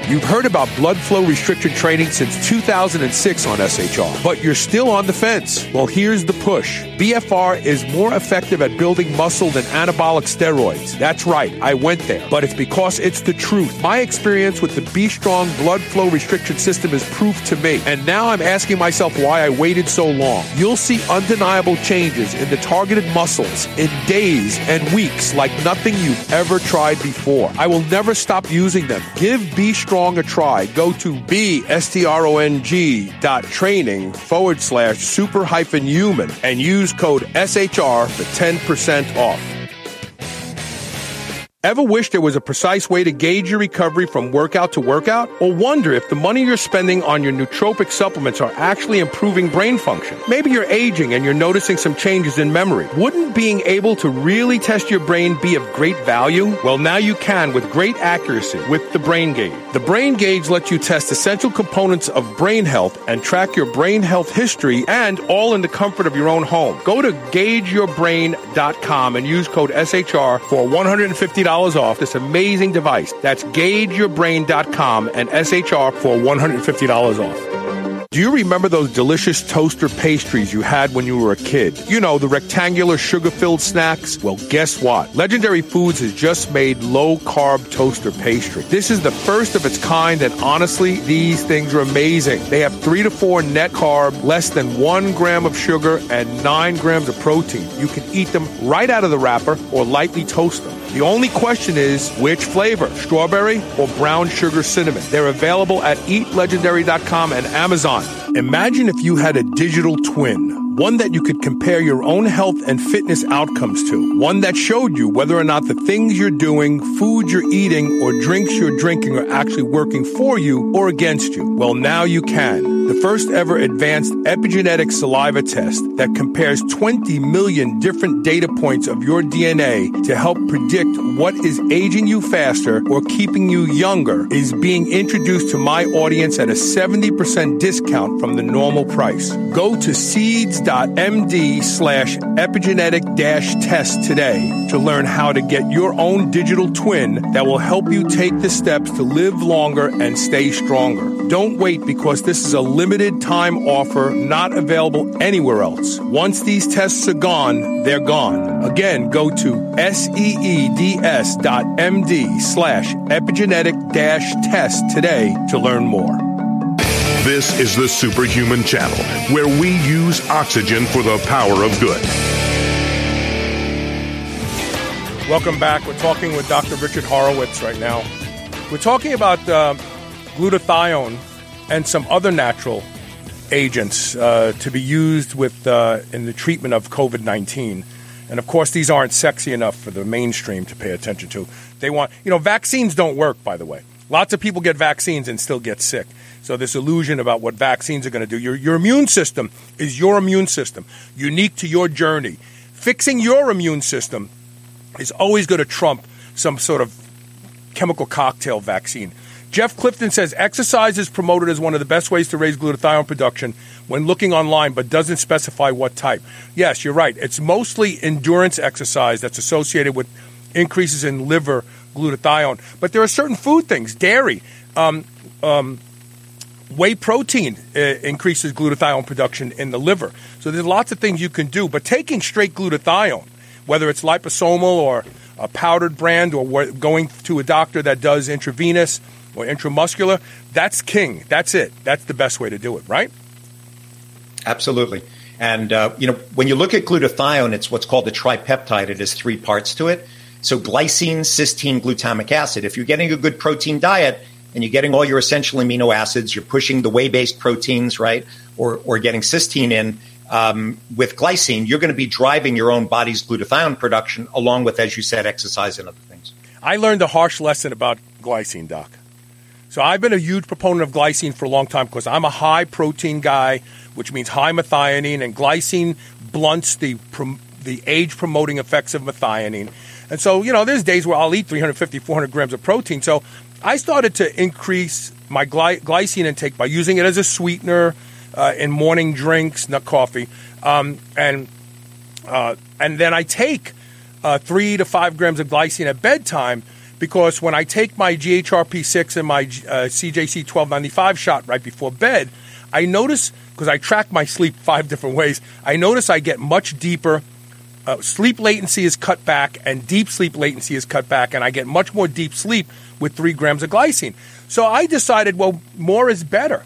You've heard about blood flow restricted training since 2006 on SHR, but you're still on the fence. Well, here's the push. BFR is more effective at building muscle than anabolic steroids. That's right, I went there, but it's because it's the truth. My experience with the B Strong blood flow restriction system is proof to me, and now I'm asking myself why I waited so long. You'll see undeniable changes in the targeted muscles in days and weeks like nothing you've ever tried before. I will never stop using them. Give B Strong a try. Go to B-S-T-R-O-N-G dot training forward slash super hyphen human and use code SHR for 10% off. Ever wish there was a precise way to gauge your recovery from workout to workout? Or wonder if the money you're spending on your nootropic supplements are actually improving brain function? Maybe you're aging and you're noticing some changes in memory. Wouldn't being able to really test your brain be of great value? Well, now you can with great accuracy with the Brain Gauge. The Brain Gauge lets you test essential components of brain health and track your brain health history and all in the comfort of your own home. Go to gaugeyourbrain.com and use code SHR for $150 off this amazing device. That's gaugeyourbrain.com and SHR for $150 off. Do you remember those delicious toaster pastries you had when you were a kid? You know, the rectangular sugar filled snacks? Well, guess what? Legendary Foods has just made low carb toaster pastry. This is the first of its kind, and honestly, these things are amazing. They have three to four net carb, less than one gram of sugar, and nine grams of protein. You can eat them right out of the wrapper or lightly toast them. The only question is which flavor, strawberry or brown sugar cinnamon. They're available at eatlegendary.com and Amazon. Bye. Imagine if you had a digital twin, one that you could compare your own health and fitness outcomes to, one that showed you whether or not the things you're doing, foods you're eating, or drinks you're drinking are actually working for you or against you. Well, now you can. The first ever advanced epigenetic saliva test that compares 20 million different data points of your DNA to help predict what is aging you faster or keeping you younger is being introduced to my audience at a 70% discount from the normal price. Go to seeds.md slash epigenetic dash test today to learn how to get your own digital twin that will help you take the steps to live longer and stay stronger. Don't wait because this is a limited time offer not available anywhere else. Once these tests are gone, they're gone. Again, go to seeds.md slash epigenetic dash test today to learn more. This is the Superhuman Channel, where we use oxygen for the power of good. Welcome back. We're talking with Dr. Richard Horowitz right now. We're talking about uh, glutathione and some other natural agents uh, to be used with uh, in the treatment of COVID nineteen. And of course, these aren't sexy enough for the mainstream to pay attention to. They want, you know, vaccines don't work. By the way, lots of people get vaccines and still get sick. So this illusion about what vaccines are going to do. Your your immune system is your immune system, unique to your journey. Fixing your immune system is always going to trump some sort of chemical cocktail vaccine. Jeff Clifton says exercise is promoted as one of the best ways to raise glutathione production when looking online, but doesn't specify what type. Yes, you're right. It's mostly endurance exercise that's associated with increases in liver glutathione. But there are certain food things, dairy, um, um, whey protein uh, increases glutathione production in the liver. So there's lots of things you can do. But taking straight glutathione, whether it's liposomal or a powdered brand or going to a doctor that does intravenous or intramuscular, that's king. That's it. That's the best way to do it, right? Absolutely. And, uh, you know, when you look at glutathione, it's what's called a tripeptide. It has three parts to it. So glycine, cysteine, glutamic acid. If you're getting a good protein diet and you're getting all your essential amino acids, you're pushing the whey-based proteins, right, or, or getting cysteine in, um, with glycine, you're going to be driving your own body's glutathione production along with, as you said, exercise and other things. I learned a harsh lesson about glycine, Doc. So I've been a huge proponent of glycine for a long time because I'm a high protein guy, which means high methionine, and glycine blunts the the age promoting effects of methionine. And so, you know, there's days where I'll eat 350, 400 grams of protein. So I started to increase my gly- glycine intake by using it as a sweetener uh, in morning drinks, not coffee, um, and uh, and then I take uh, three to five grams of glycine at bedtime because when I take my GHRP6 and my uh, CJC 1295 shot right before bed, I notice because I track my sleep five different ways. I notice I get much deeper. Uh, sleep latency is cut back, and deep sleep latency is cut back, and I get much more deep sleep with three grams of glycine. So I decided, well, more is better.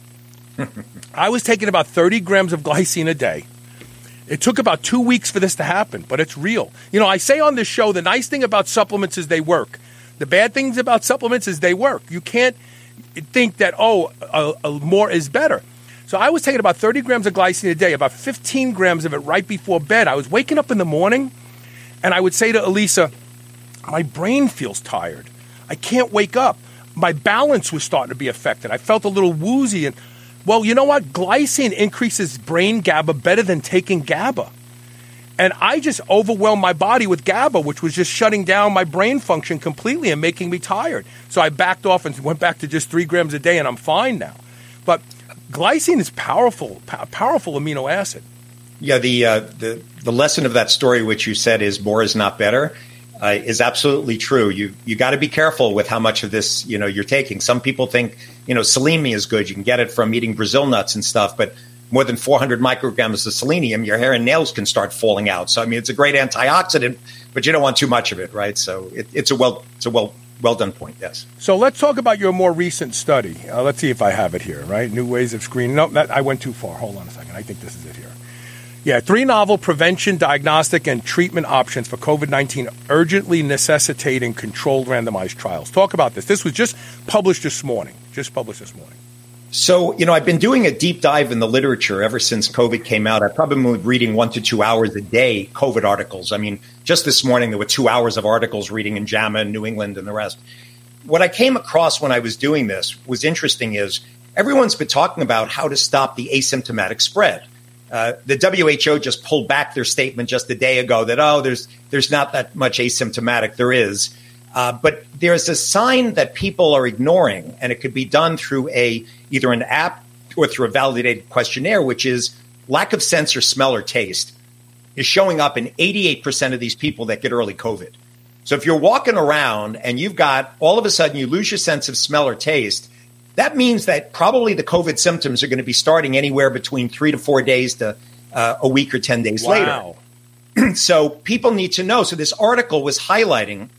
I was taking about 30 grams of glycine a day. It took about two weeks for this to happen, but it's real. You know, I say on this show the nice thing about supplements is they work. The bad things about supplements is they work. You can't think that, oh, a, a more is better. So I was taking about 30 grams of glycine a day, about 15 grams of it right before bed. I was waking up in the morning and I would say to Elisa, my brain feels tired. I can't wake up. My balance was starting to be affected. I felt a little woozy and well, you know what? Glycine increases brain GABA better than taking GABA. And I just overwhelmed my body with GABA, which was just shutting down my brain function completely and making me tired. So I backed off and went back to just three grams a day, and I'm fine now. But glycine is powerful, powerful amino acid. Yeah, the uh, the the lesson of that story, which you said is more is not better, uh, is absolutely true. You you got to be careful with how much of this you know you're taking. Some people think you know selenium is good. You can get it from eating Brazil nuts and stuff, but more than 400 micrograms of selenium, your hair and nails can start falling out. So I mean, it's a great antioxidant, but you don't want too much of it, right? So it, it's a well it's a well well done point. Yes. So let's talk about your more recent study. Uh, let's see if I have it here. Right, new ways of screening. No, that, I went too far. Hold on a second. I think this is it here. Yeah, three novel prevention, diagnostic, and treatment options for COVID 19 urgently necessitating controlled randomized trials. Talk about this. This was just published this morning. Just published this morning. So, you know, I've been doing a deep dive in the literature ever since COVID came out. I've probably been reading one to two hours a day COVID articles. I mean, just this morning there were two hours of articles reading in JAMA and New England and the rest. What I came across when I was doing this was interesting is everyone's been talking about how to stop the asymptomatic spread. Uh, the WHO just pulled back their statement just a day ago that oh, there's there's not that much asymptomatic. There is, uh, but there's a sign that people are ignoring, and it could be done through a either an app or through a validated questionnaire, which is lack of sense or smell or taste is showing up in 88% of these people that get early COVID. So if you're walking around and you've got all of a sudden you lose your sense of smell or taste, that means that probably the COVID symptoms are going to be starting anywhere between three to four days to uh, a week or 10 days wow. later. so people need to know. So this article was highlighting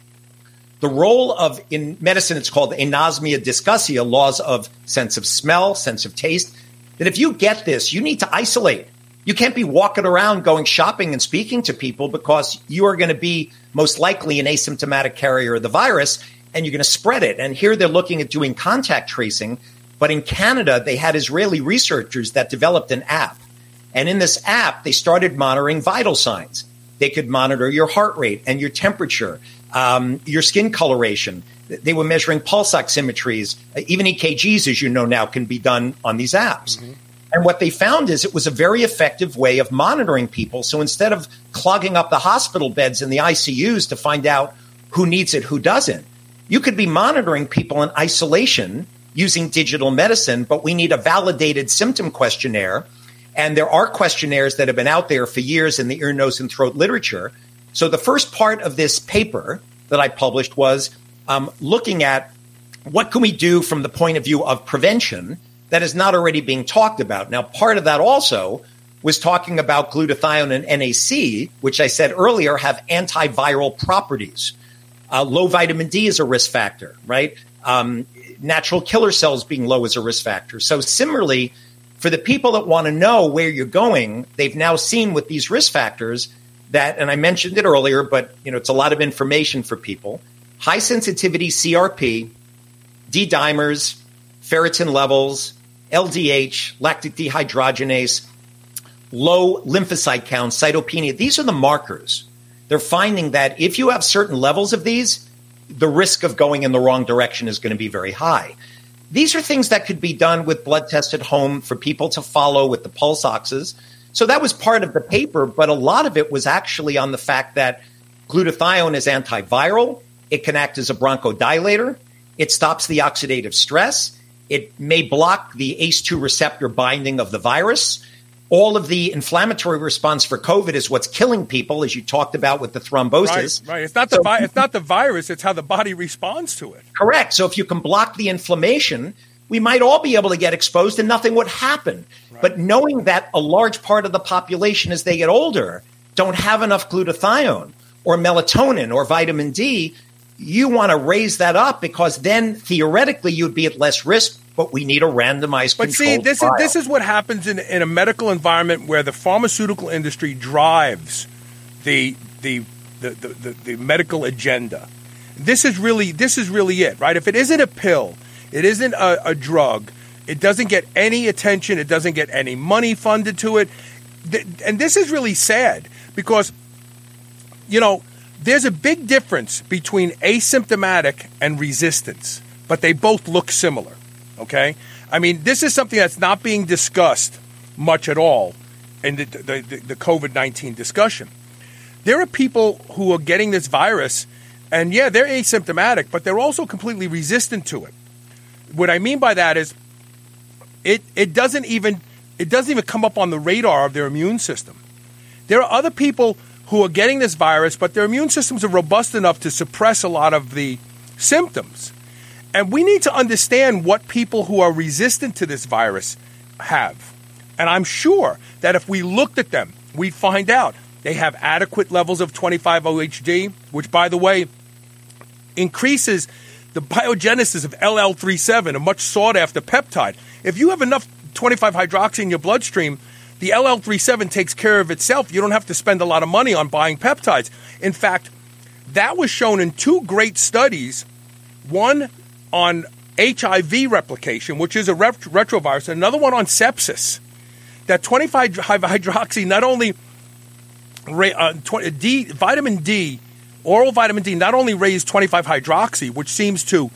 the role of, in medicine, it's called anosmia dysgeusia, laws of sense of smell, sense of taste, that if you get this, you need to isolate. You can't be walking around going shopping and speaking to people because you are going to be most likely an asymptomatic carrier of the virus and you're going to spread it. And here they're looking at doing contact tracing. But in Canada, they had Israeli researchers that developed an app. And in this app, they started monitoring vital signs. They could monitor your heart rate and your temperature, um, your skin coloration. They were measuring pulse oximetries. Even EKGs, as you know now, can be done on these apps. Mm-hmm. And what they found is it was a very effective way of monitoring people. So instead of clogging up the hospital beds and the ICUs to find out who needs it, who doesn't, you could be monitoring people in isolation using digital medicine, but we need a validated symptom questionnaire. And there are questionnaires that have been out there for years in the ear, nose, and throat literature. So the first part of this paper that I published was um, looking at what can we do from the point of view of prevention that is not already being talked about. Now, part of that also was talking about glutathione and NAC, which I said earlier have antiviral properties. Uh, low vitamin D is a risk factor, right? Um, natural killer cells being low is a risk factor. So similarly, for the people that want to know where you're going, they've now seen with these risk factors that, and I mentioned it earlier, but you know it's a lot of information for people. High sensitivity CRP, D dimers, ferritin levels, LDH, lactic dehydrogenase, low lymphocyte count, cytopenia. These are the markers they're finding that if you have certain levels of these, the risk of going in the wrong direction is going to be very high. These are things that could be done with blood tests at home for people to follow with the pulse oxes. So that was part of the paper, but a lot of it was actually on the fact that glutathione is antiviral. It can act as a bronchodilator. It stops the oxidative stress. It may block the ACE2 receptor binding of the virus all of the inflammatory response for COVID is what's killing people, as you talked about with the thrombosis. Right, right. It's not the vi- it's not the virus; it's how the body responds to it. Correct. So if you can block the inflammation, we might all be able to get exposed, and nothing would happen. Right. But knowing that a large part of the population, as they get older, don't have enough glutathione or melatonin or vitamin D, you want to raise that up because then theoretically you'd be at less risk but we need a randomized. But see, this trial. is this is what happens in, in a medical environment where the pharmaceutical industry drives the the the, the, the, the medical agenda. This is really this is really it, right? If it isn't a pill, it isn't a, a drug. It doesn't get any attention. It doesn't get any money funded to it, and this is really sad because you know there's a big difference between asymptomatic and resistance, but they both look similar. Okay, I mean this is something that's not being discussed much at all in the, the, the, the COVID nineteen discussion. There are people who are getting this virus, and yeah, they're asymptomatic, but they're also completely resistant to it. What I mean by that is, it it doesn't even it doesn't even come up on the radar of their immune system. There are other people who are getting this virus, but their immune systems are robust enough to suppress a lot of the symptoms. And we need to understand what people who are resistant to this virus have. And I'm sure that if we looked at them, we'd find out they have adequate levels of 25-OHD, which, by the way, increases the biogenesis of LL37, a much sought after peptide. If you have enough 25 hydroxy in your bloodstream, the LL37 takes care of itself. You don't have to spend a lot of money on buying peptides. In fact, that was shown in two great studies one on HIV replication, which is a ret- retrovirus, and another one on sepsis. That 25 hydroxy not only uh, 20, D, vitamin D, oral vitamin D, not only raised 25 hydroxy, which seems to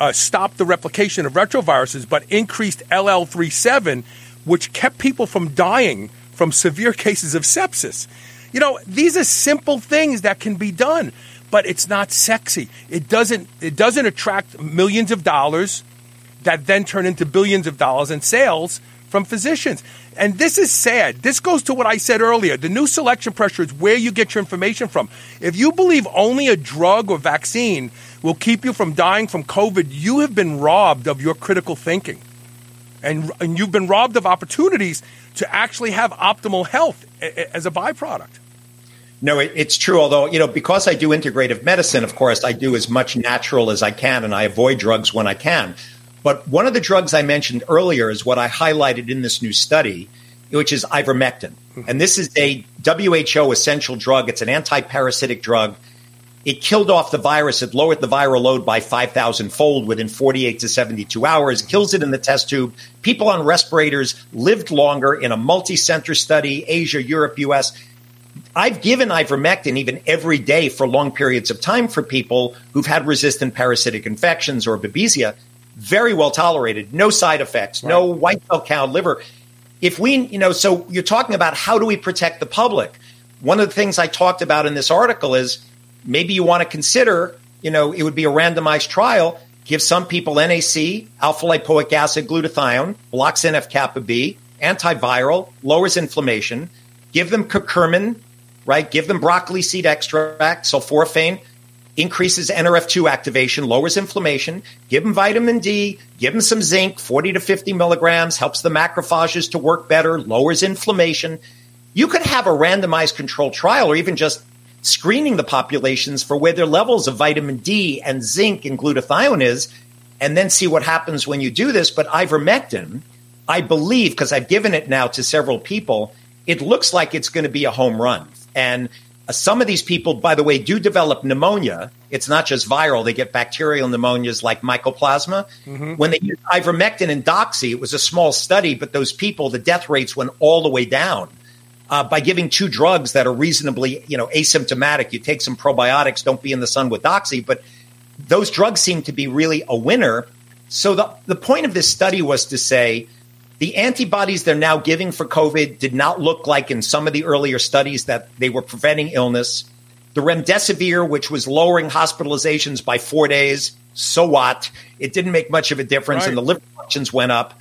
uh, stop the replication of retroviruses, but increased LL37, which kept people from dying from severe cases of sepsis. You know, these are simple things that can be done but it's not sexy. It doesn't it doesn't attract millions of dollars that then turn into billions of dollars in sales from physicians. And this is sad. This goes to what I said earlier. The new selection pressure is where you get your information from. If you believe only a drug or vaccine will keep you from dying from COVID, you have been robbed of your critical thinking. And, and you've been robbed of opportunities to actually have optimal health as a byproduct. No, it, it's true. Although, you know, because I do integrative medicine, of course, I do as much natural as I can and I avoid drugs when I can. But one of the drugs I mentioned earlier is what I highlighted in this new study, which is ivermectin. Mm-hmm. And this is a WHO essential drug. It's an anti-parasitic drug. It killed off the virus. It lowered the viral load by 5,000 fold within 48 to 72 hours, kills it in the test tube. People on respirators lived longer in a multi center study, Asia, Europe, US. I've given ivermectin even every day for long periods of time for people who've had resistant parasitic infections or babesia. Very well tolerated, no side effects, right. no white cell count, liver. If we, you know, so you're talking about how do we protect the public? One of the things I talked about in this article is maybe you want to consider, you know, it would be a randomized trial. Give some people NAC, alpha lipoic acid, glutathione, blocks NF kappa B, antiviral, lowers inflammation. Give them curcumin, right? Give them broccoli seed extract, sulforaphane, increases NRF2 activation, lowers inflammation. Give them vitamin D, give them some zinc, 40 to 50 milligrams, helps the macrophages to work better, lowers inflammation. You could have a randomized controlled trial or even just screening the populations for where their levels of vitamin D and zinc and glutathione is, and then see what happens when you do this. But ivermectin, I believe, because I've given it now to several people, it looks like it's going to be a home run. And some of these people, by the way, do develop pneumonia. It's not just viral; they get bacterial pneumonias like mycoplasma. Mm-hmm. When they use ivermectin and doxy, it was a small study, but those people, the death rates went all the way down uh, by giving two drugs that are reasonably, you know, asymptomatic. You take some probiotics, don't be in the sun with doxy, but those drugs seem to be really a winner. So the the point of this study was to say the antibodies they're now giving for COVID did not look like in some of the earlier studies that they were preventing illness. The remdesivir, which was lowering hospitalizations by four days, so what? It didn't make much of a difference, right. and the liver functions went up.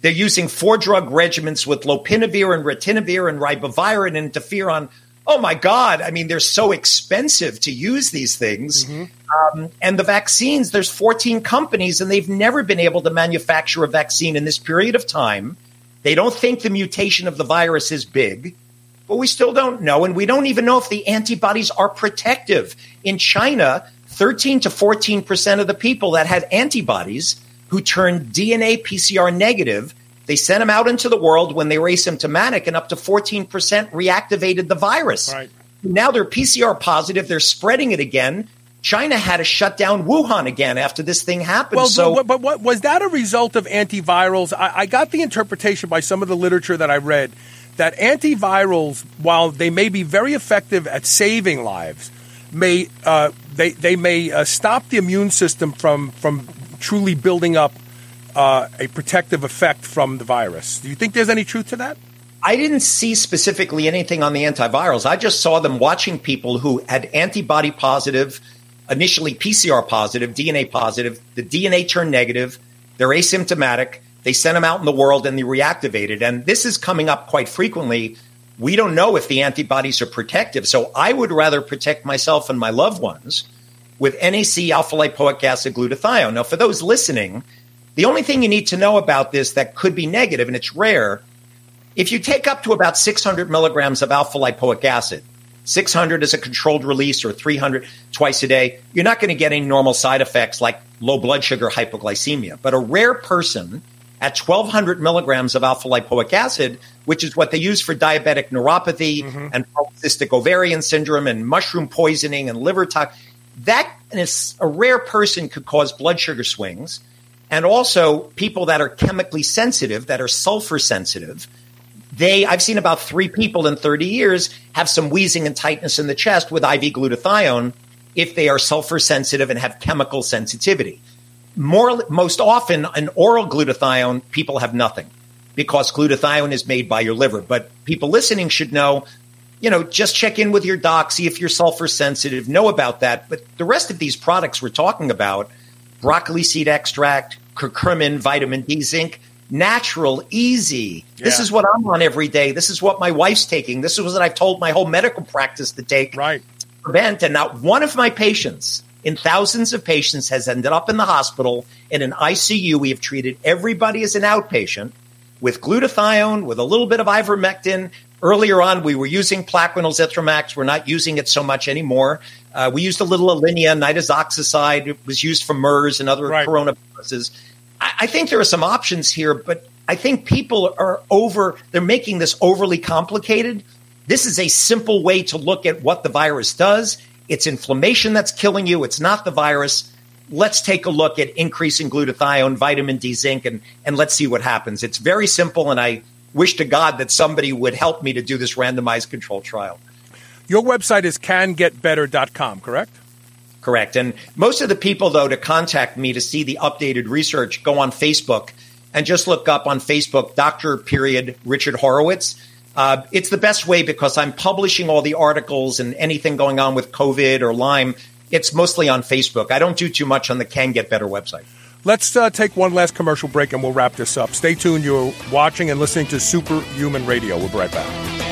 They're using four drug regimens with lopinavir and ritonavir and ribavirin and interferon oh my God, I mean, they're so expensive to use these things. Mm-hmm. Um, and the vaccines, there's 14 companies, and they've never been able to manufacture a vaccine in this period of time. They don't think the mutation of the virus is big, but we still don't know. And we don't even know if the antibodies are protective. In China, 13 to 14% of the people that had antibodies who turned DNA PCR negative they sent them out into the world when they were asymptomatic, and up to 14% reactivated the virus. Right. Now they're PCR positive, they're spreading it again. China had to shut down Wuhan again after this thing happened. Well, so, but, but what, was that a result of antivirals? I, I got the interpretation by some of the literature that I read that antivirals, while they may be very effective at saving lives, may uh, they they may uh, stop the immune system from from truly building up uh, a protective effect from the virus. Do you think there's any truth to that? I didn't see specifically anything on the antivirals. I just saw them watching people who had antibody positive, initially PCR positive, DNA positive. The DNA turned negative. They're asymptomatic. They sent them out in the world and they reactivated. And this is coming up quite frequently. We don't know if the antibodies are protective. So I would rather protect myself and my loved ones with NAC alpha lipoic acid glutathione. Now, for those listening, the only thing you need to know about this that could be negative, and it's rare, if you take up to about 600 milligrams of alpha lipoic acid, 600 is a controlled release or 300 twice a day, you're not going to get any normal side effects like low blood sugar hypoglycemia. But a rare person at 1200 milligrams of alpha lipoic acid, which is what they use for diabetic neuropathy mm-hmm. and polycystic ovarian syndrome and mushroom poisoning and liver tox, that is a rare person could cause blood sugar swings and also people that are chemically sensitive, that are sulfur sensitive. They, I've seen about three people in 30 years have some wheezing and tightness in the chest with IV glutathione if they are sulfur sensitive and have chemical sensitivity. More, most often, an oral glutathione, people have nothing because glutathione is made by your liver. But people listening should know, you know, just check in with your doc, see if you're sulfur sensitive, know about that. But the rest of these products we're talking about, broccoli seed extract, curcumin, vitamin D, zinc. Natural, easy. Yeah. This is what I'm on every day. This is what my wife's taking. This is what I've told my whole medical practice to take. Right. To prevent. And not one of my patients in thousands of patients has ended up in the hospital in an ICU. We have treated everybody as an outpatient with glutathione, with a little bit of ivermectin. Earlier on, we were using Plaquenil Zithromax. We're not using it so much anymore. Uh, we used a little Alinia, nitazoxanide. It was used for MERS and other right. coronaviruses. I, I, think there are some options here, but I think people are over, they're making this overly complicated. This is a simple way to look at what the virus does. It's inflammation that's killing you, it's not the virus. Let's take a look at increasing glutathione, vitamin D, zinc, and, and let's see what happens. It's very simple, and I wish to God that somebody would help me to do this randomized control trial. Your website is cangetbetter.com, correct? Correct. And most of the people, though, to contact me to see the updated research go on Facebook and just look up on Facebook, Dr. Period Richard Horowitz. Uh, it's the best way because I'm publishing all the articles and anything going on with COVID or Lyme. It's mostly on Facebook. I don't do too much on the Can Get Better website. Let's uh, take one last commercial break and we'll wrap this up. Stay tuned. You're watching and listening to Superhuman Radio. We'll be right back.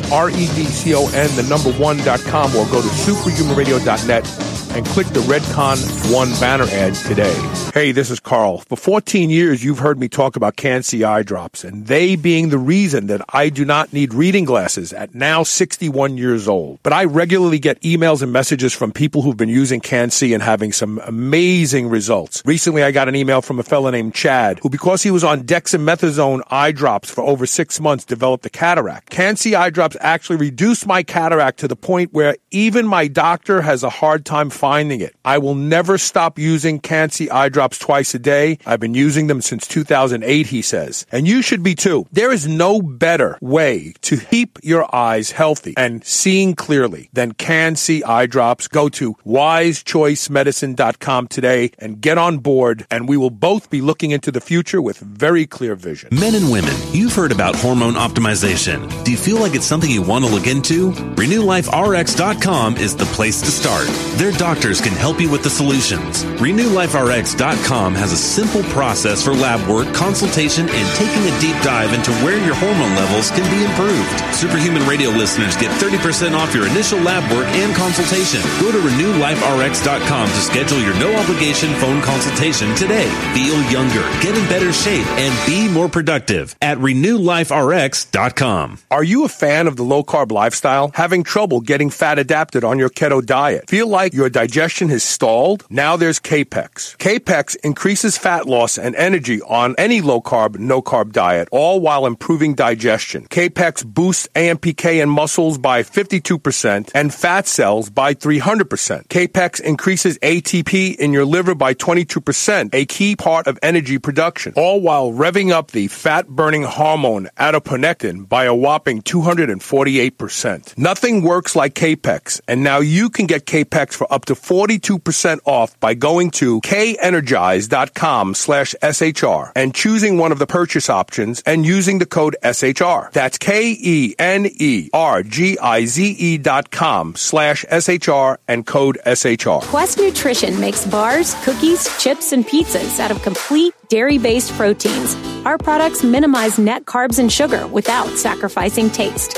R E D C O N, the number one.com, or go to superhumanradio.net and click the Redcon One banner ad today. Hey, this is Carl. For 14 years, you've heard me talk about Can-C eye drops, and they being the reason that I do not need reading glasses at now 61 years old. But I regularly get emails and messages from people who've been using Can-C and having some amazing results. Recently, I got an email from a fellow named Chad, who because he was on dexamethasone eye drops for over six months, developed a cataract. Can-C eye drops actually reduced my cataract to the point where even my doctor has a hard time finding it. I will never stop using Can-C eye drops twice a day. I've been using them since 2008, he says. And you should be too. There is no better way to keep your eyes healthy and seeing clearly than Can-C eye drops. Go to wisechoicemedicine.com today and get on board and we will both be looking into the future with very clear vision. Men and women, you've heard about hormone optimization. Do you feel like it's something you want to look into? RenewLifeRx.com is the place to start. Their doctors can help you with the solutions. RenewLifeRx.com has a simple process for lab work, consultation, and taking a deep dive into where your hormone levels can be improved. Superhuman Radio listeners get 30% off your initial lab work and consultation. Go to RenewLifeRx.com to schedule your no obligation phone consultation today. Feel younger, get in better shape, and be more productive at RenewLifeRx.com. Are you a fan of the low carb lifestyle? Having trouble getting fat adapted on your keto diet? Feel like your digestion has stalled? Now there's Kapex. Kapex increases fat loss and energy on any low carb, no carb diet, all while improving digestion. Kapex boosts AMPK in muscles by 52% and fat cells by 300%. Kapex increases ATP in your liver by 22%, a key part of energy production, all while revving up the fat burning hormone adiponectin by a whopping 248%. Nothing works like Kapex, and now you can get Kapex for up to 42% off by going to kenergize.com slash SHR and choosing one of the purchase options and using the code SHR. That's K-E-N-E-R-G-I-Z-E dot com slash SHR and code SHR. Quest Nutrition makes bars, cookies, chips, and pizzas out of complete dairy-based proteins. Our products minimize net carbs and sugar without sacrificing taste.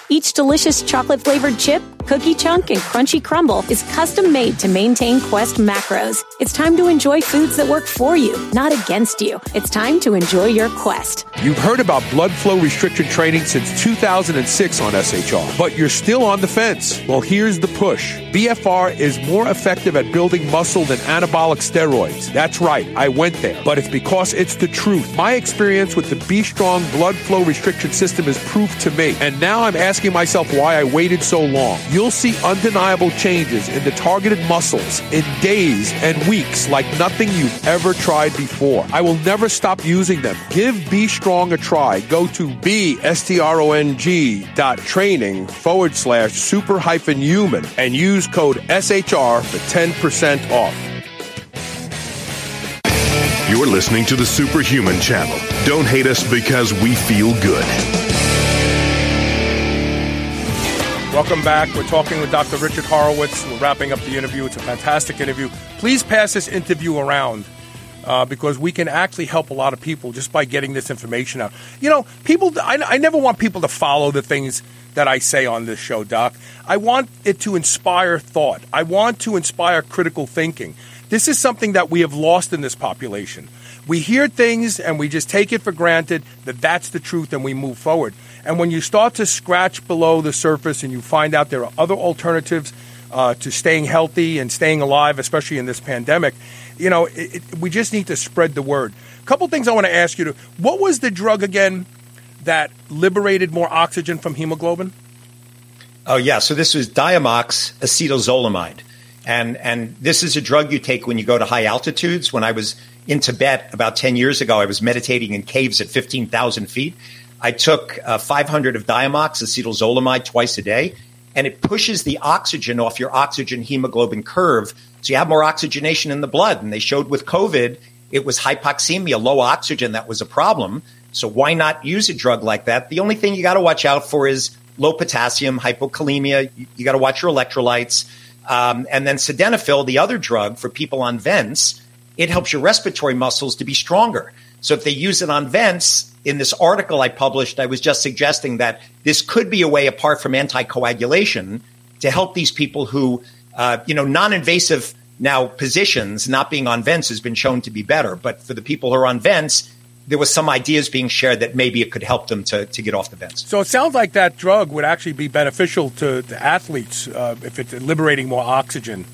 Each delicious chocolate flavored chip, cookie chunk, and crunchy crumble is custom made to maintain Quest macros. It's time to enjoy foods that work for you, not against you. It's time to enjoy your Quest. You've heard about blood flow restriction training since 2006 on SHR, but you're still on the fence. Well, here's the push. BFR is more effective at building muscle than anabolic steroids. That's right, I went there, but it's because it's the truth. My experience with the B Strong blood flow restriction system is proof to me, and now I'm asking myself why I waited so long. You'll see undeniable changes in the targeted muscles in days and weeks like nothing you've ever tried before. I will never stop using them. Give B Strong a try. Go to B S T R O N G dot training forward slash super hyphen human and use code SHR for 10% off. You're listening to the Superhuman Channel. Don't hate us because we feel good. Welcome back. We're talking with Dr. Richard Horowitz. We're wrapping up the interview. It's a fantastic interview. Please pass this interview around uh, because we can actually help a lot of people just by getting this information out. You know, people, I, I never want people to follow the things that I say on this show, Doc. I want it to inspire thought, I want to inspire critical thinking. This is something that we have lost in this population. We hear things and we just take it for granted that that's the truth and we move forward. And when you start to scratch below the surface and you find out there are other alternatives uh, to staying healthy and staying alive, especially in this pandemic, you know, it, it, we just need to spread the word. A couple things I want to ask you to. What was the drug again that liberated more oxygen from hemoglobin? Oh yeah, so this was Diamox acetazolamide. And and this is a drug you take when you go to high altitudes. When I was in Tibet about 10 years ago, I was meditating in caves at 15,000 feet. I took uh, 500 of Diamox acetazolamide twice a day, and it pushes the oxygen off your oxygen hemoglobin curve. So you have more oxygenation in the blood. And they showed with COVID, it was hypoxemia, low oxygen that was a problem. So why not use a drug like that? The only thing you got to watch out for is low potassium, hypokalemia. You, you got to watch your electrolytes. Um, and then sildenafil, the other drug for people on vents, it helps your respiratory muscles to be stronger. So if they use it on vents, in this article I published, I was just suggesting that this could be a way, apart from anticoagulation, to help these people who, uh, you know, non-invasive now positions, not being on vents has been shown to be better. But for the people who are on vents, there was some ideas being shared that maybe it could help them to, to get off the vents. So it sounds like that drug would actually be beneficial to, to athletes uh, if it's liberating more oxygen.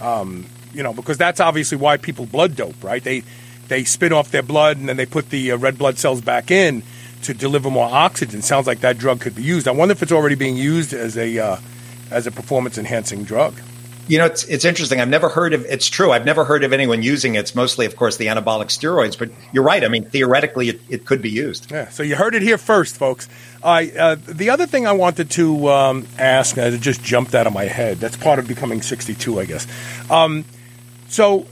Um, you know, because that's obviously why people blood dope, right? They they spit off their blood and then they put the uh, red blood cells back in to deliver more oxygen. Sounds like that drug could be used. I wonder if it's already being used as a uh, as a performance enhancing drug. You know, it's it's interesting. I've never heard of. It's true. I've never heard of anyone using it. It's mostly, of course, the anabolic steroids. But you're right. I mean, theoretically, it, it could be used. Yeah. So you heard it here first, folks. I uh, the other thing I wanted to um, ask, and it just jumped out of my head. That's part of becoming 62, I guess. Um, so.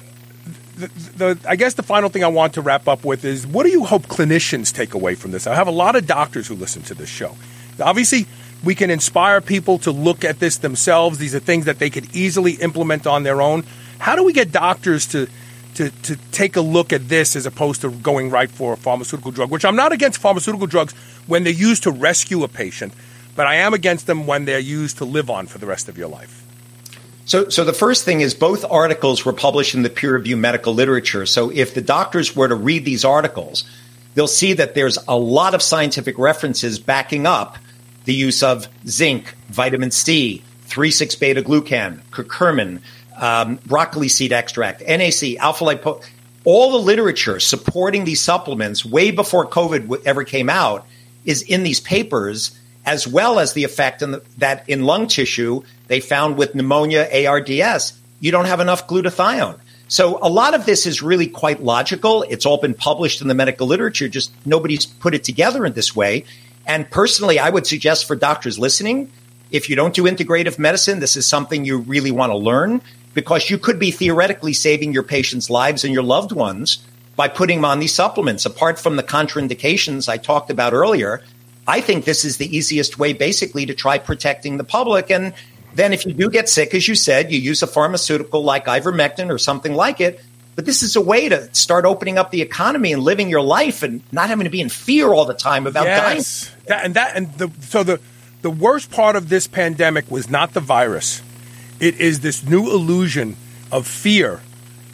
The, the, I guess the final thing I want to wrap up with is what do you hope clinicians take away from this? I have a lot of doctors who listen to this show. Obviously, we can inspire people to look at this themselves. These are things that they could easily implement on their own. How do we get doctors to to, to take a look at this as opposed to going right for a pharmaceutical drug, which I'm not against pharmaceutical drugs when they're used to rescue a patient, but I am against them when they're used to live on for the rest of your life. So, so the first thing is both articles were published in the peer reviewed medical literature. So if the doctors were to read these articles, they'll see that there's a lot of scientific references backing up the use of zinc, vitamin C, 3,6 beta glucan, curcumin, um, broccoli seed extract, NAC, alpha lipo, all the literature supporting these supplements way before COVID ever came out is in these papers, as well as the effect in the, that in lung tissue they found with pneumonia ARDS, you don't have enough glutathione. So a lot of this is really quite logical. It's all been published in the medical literature, just nobody's put it together in this way. And personally, I would suggest for doctors listening, if you don't do integrative medicine, this is something you really want to learn because you could be theoretically saving your patients' lives and your loved ones by putting them on these supplements. Apart from the contraindications I talked about earlier, I think this is the easiest way basically to try protecting the public. And then if you do get sick, as you said, you use a pharmaceutical like ivermectin or something like it but this is a way to start opening up the economy and living your life and not having to be in fear all the time about yes. dying. That, and that and the, so the the worst part of this pandemic was not the virus. It is this new illusion of fear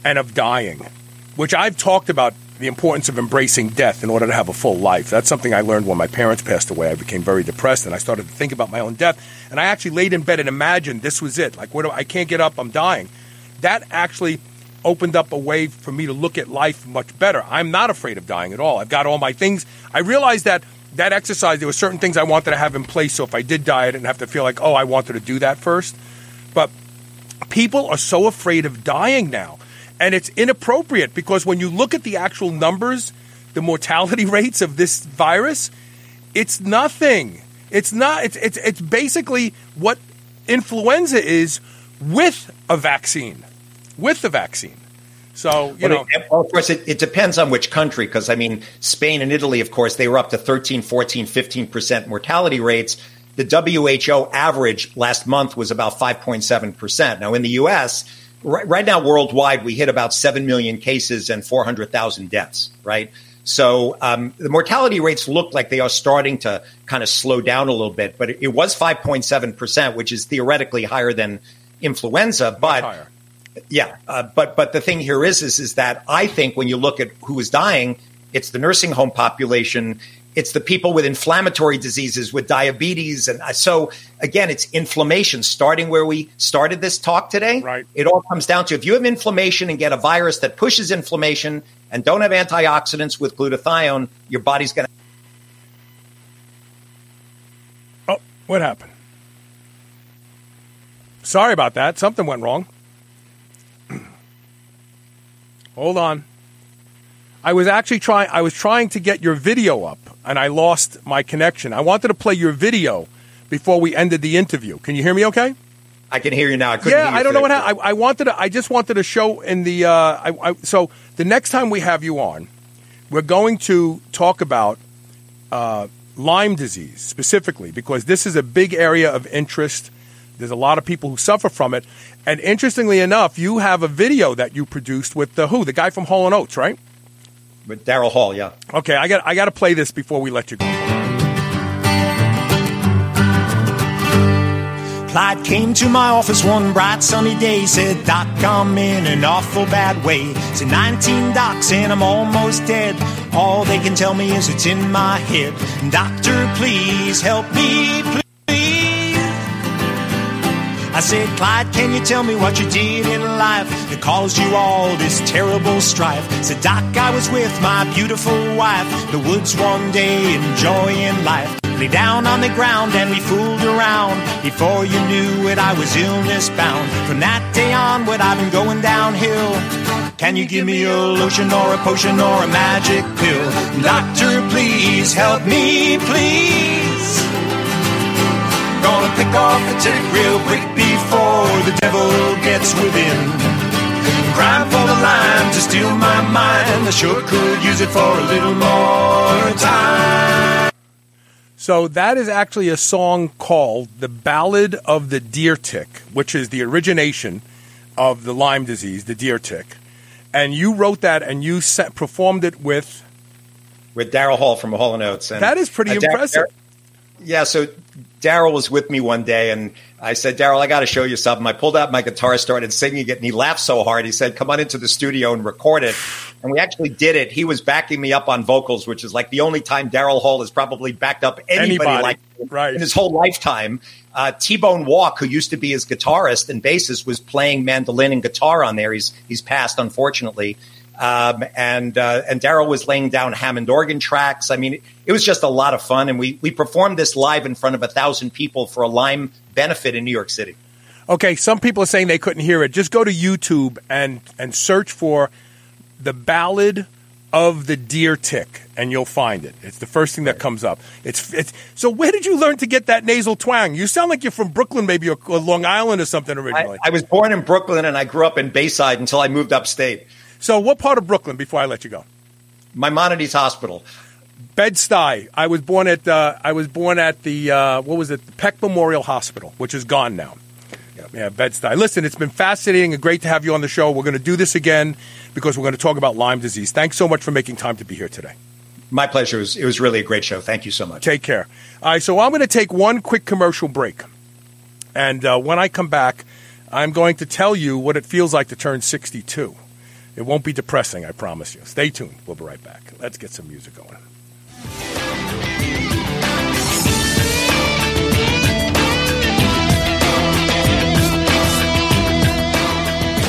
and of dying, which I've talked about the importance of embracing death in order to have a full life. That's something I learned when my parents passed away. I became very depressed and I started to think about my own death. And I actually laid in bed and imagined this was it. Like, what do, I can't get up, I'm dying. That actually opened up a way for me to look at life much better. I'm not afraid of dying at all. I've got all my things. I realized that that exercise, there were certain things I wanted to have in place. So if I did die, I didn't have to feel like, oh, I wanted to do that first. But people are so afraid of dying now. And it's inappropriate because when you look at the actual numbers, the mortality rates of this virus, it's nothing. It's not, it's, it's, it's basically what influenza is with a vaccine with the vaccine. So, you well, know. It, of course, it, it, depends on which country, because I mean, Spain and Italy, of course, they were up to 13, 14, 15% mortality rates. The WHO average last month was about 5.7%. Now, in the US, right, right now worldwide, we hit about 7 million cases and 400,000 deaths, right? So um, the mortality rates look like they are starting to kind of slow down a little bit, but it, it was 5.7%, which is theoretically higher than influenza. But yeah, uh, but but the thing here is, is is that I think when you look at who is dying, it's the nursing home population. It's the people with inflammatory diseases, with diabetes, and uh, so again, it's inflammation. Starting where we started this talk today, right? It all comes down to if you have inflammation and get a virus that pushes inflammation, and don't have antioxidants with glutathione, your body's going to. Oh, what happened? Sorry about that. Something went wrong. Hold on. I was actually trying I was trying to get your video up and I lost my connection. I wanted to play your video before we ended the interview. Can you hear me okay? I can hear you now. I couldn't yeah, I don't know what happened. I, I wanted to. I just wanted to show in the. Uh, I, I, so the next time we have you on, we're going to talk about uh, Lyme disease specifically because this is a big area of interest. There's a lot of people who suffer from it, and interestingly enough, you have a video that you produced with the who, the guy from Hall and Oates, right? With Daryl Hall, yeah. Okay, I got I got to play this before we let you go. Clyde came to my office one bright sunny day. Said, Doc, I'm in an awful bad way. Said, 19 docs and I'm almost dead. All they can tell me is it's in my head. Doctor, please help me, please. I said, Clyde, can you tell me what you did in life that caused you all this terrible strife? Said, Doc, I was with my beautiful wife, the woods one day enjoying life. Lay down on the ground and we fooled around. Before you knew it, I was illness bound. From that day onward, I've been going downhill. Can you give me a lotion or a potion or a magic pill? Doctor, please help me, please. Gonna pick off the tick real quick before the devil gets within. Crime for the line to steal my mind. I sure could use it for a little more time. So that is actually a song called "The Ballad of the Deer Tick," which is the origination of the Lyme disease, the deer tick. And you wrote that and you set, performed it with with Daryl Hall from Hall and Oates. And that is pretty uh, Dar- impressive. Yeah, so Daryl was with me one day, and I said, Daryl, I got to show you something. I pulled out my guitar, started singing it, and he laughed so hard. He said, Come on into the studio and record it. And we actually did it. He was backing me up on vocals, which is like the only time Daryl Hall has probably backed up anybody, Anybody, like right. in his whole lifetime. Uh, T Bone Wolk, who used to be his guitarist and bassist, was playing mandolin and guitar on there. He's he's passed, unfortunately. Um, and uh, and Daryl was laying down Hammond organ tracks. I mean, it, was just a lot of fun, and we we performed this live in front of a thousand people for a Lyme benefit in New York City. Okay, some people are saying they couldn't hear it. Just go to YouTube and and search for the ballad of the deer tick, and you'll find it. It's the first thing that comes up. It's it's. So where did you learn to get that nasal twang? You sound like you're from Brooklyn, maybe or, or Long Island or something I, originally. I was born in Brooklyn, and I grew up in Bayside until I moved upstate. So what part of Brooklyn? Before I let you go. Maimonides Hospital. Bed Stuy. I was born at uh, I was born at the uh, what was it? The Peck Memorial Hospital, which is gone now. Yeah, Bed Stuy. Listen, it's been fascinating and great to have you on the show. We're going to do this again because we're going to talk about Lyme disease. Thanks so much for making time to be here today. My pleasure. It was, it was really a great show. Thank you so much. Take care. All right, so I'm going to take one quick commercial break, and uh, when I come back, I'm going to tell you what it feels like to turn 62. It won't be depressing, I promise you. Stay tuned. We'll be right back. Let's get some music going.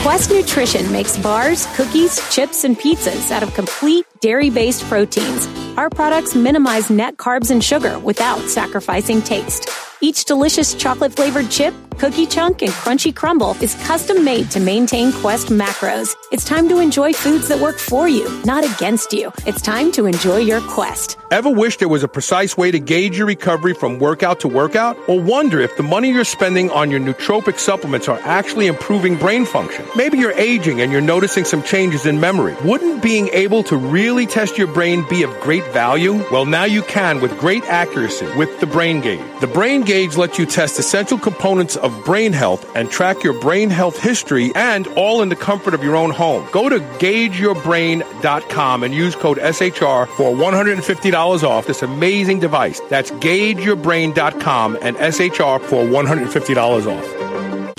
Quest Nutrition makes bars, cookies, chips, and pizzas out of complete dairy based proteins. Our products minimize net carbs and sugar without sacrificing taste. Each delicious chocolate flavored chip, Cookie Chunk and Crunchy Crumble is custom made to maintain Quest macros. It's time to enjoy foods that work for you, not against you. It's time to enjoy your Quest. Ever wish there was a precise way to gauge your recovery from workout to workout? Or wonder if the money you're spending on your nootropic supplements are actually improving brain function? Maybe you're aging and you're noticing some changes in memory. Wouldn't being able to really test your brain be of great value? Well, now you can with great accuracy with the Brain Gauge. The Brain Gauge lets you test essential components of brain health and track your brain health history and all in the comfort of your own home. Go to gaugeyourbrain.com and use code SHR for $150 off this amazing device. That's gaugeyourbrain.com and SHR for $150 off.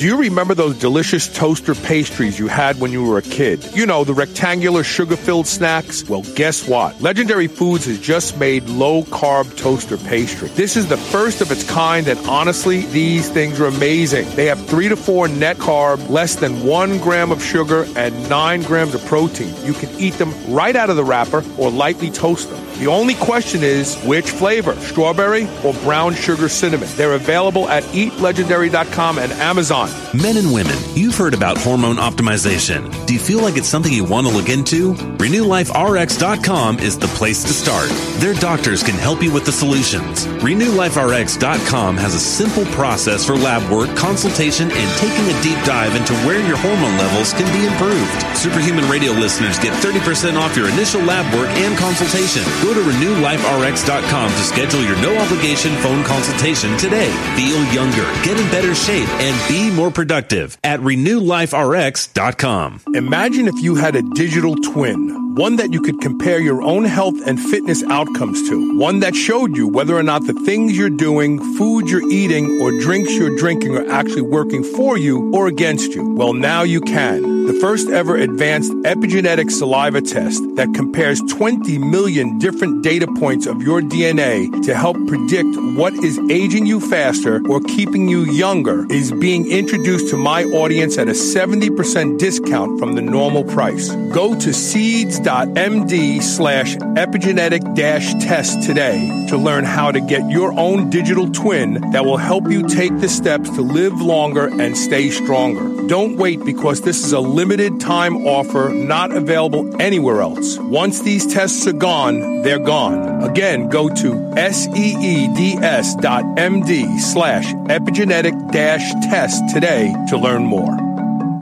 Do you remember those delicious toaster pastries you had when you were a kid? You know, the rectangular sugar filled snacks? Well, guess what? Legendary Foods has just made low carb toaster pastry. This is the first of its kind, and honestly, these things are amazing. They have three to four net carb, less than one gram of sugar, and nine grams of protein. You can eat them right out of the wrapper or lightly toast them. The only question is which flavor, strawberry or brown sugar cinnamon. They're available at eatlegendary.com and Amazon. Men and women, you've heard about hormone optimization. Do you feel like it's something you want to look into? RenewLifeRx.com is the place to start. Their doctors can help you with the solutions. RenewLifeRx.com has a simple process for lab work, consultation, and taking a deep dive into where your hormone levels can be improved. Superhuman Radio listeners get 30% off your initial lab work and consultation. Go to RenewLifeRx.com to schedule your no obligation phone consultation today. Feel younger, get in better shape, and be more productive at RenewLifeRx.com. Imagine if you had a digital twin, one that you could compare your own health and fitness outcomes to, one that showed you whether or not the things you're doing, food you're eating, or drinks you're drinking are actually working for you or against you. Well, now you can. The first ever advanced epigenetic saliva test that compares 20 million different data points of your DNA to help predict what is aging you faster or keeping you younger is being introduced to my audience at a 70% discount from the normal price. Go to seeds.md slash epigenetic dash test today to learn how to get your own digital twin that will help you take the steps to live longer and stay stronger. Don't wait because this is a limited time offer not available anywhere else. Once these tests are gone, they're gone. Again, go to seeds dot md slash epigenetic dash test today to learn more.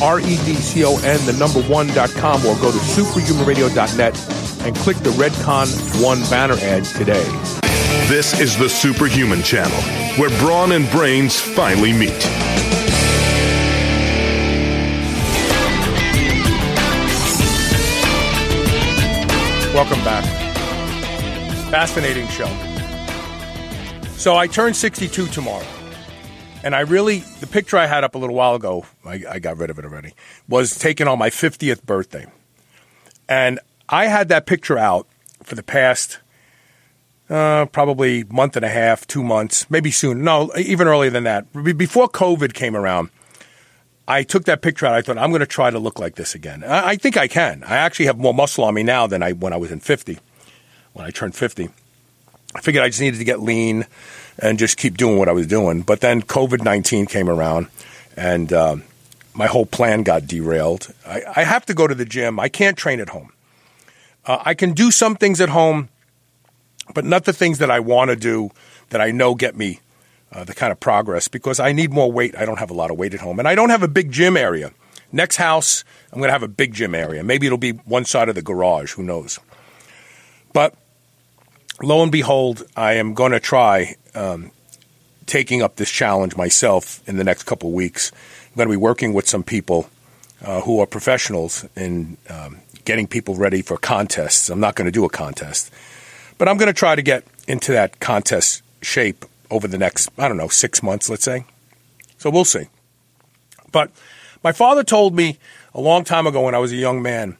R E D C O N, the number one.com, or go to superhumanradio.net and click the Redcon One banner ad today. This is the Superhuman Channel, where brawn and brains finally meet. Welcome back. Fascinating show. So I turn 62 tomorrow. And I really, the picture I had up a little while ago, I, I got rid of it already, was taken on my 50th birthday. And I had that picture out for the past uh, probably month and a half, two months, maybe soon. No, even earlier than that. Before COVID came around, I took that picture out. I thought, I'm going to try to look like this again. I, I think I can. I actually have more muscle on me now than I when I was in 50, when I turned 50. I figured I just needed to get lean and just keep doing what I was doing. But then COVID 19 came around and um, my whole plan got derailed. I, I, have to go to the gym. I can't train at home. Uh, I can do some things at home, but not the things that I want to do that I know get me uh, the kind of progress because I need more weight. I don't have a lot of weight at home. And I don't have a big gym area. Next house, I'm going to have a big gym area. Maybe it'll be one side of the garage. Who knows? But lo and behold, I am going to try um, taking up this challenge myself in the next couple of weeks. I'm going to be working with some people uh, who are professionals in um, getting people ready for contests. I'm not going to do a contest, but I'm going to try to get into that contest shape over the next, I don't know, six months, let's say. So we'll see. But my father told me a long time ago when I was a young man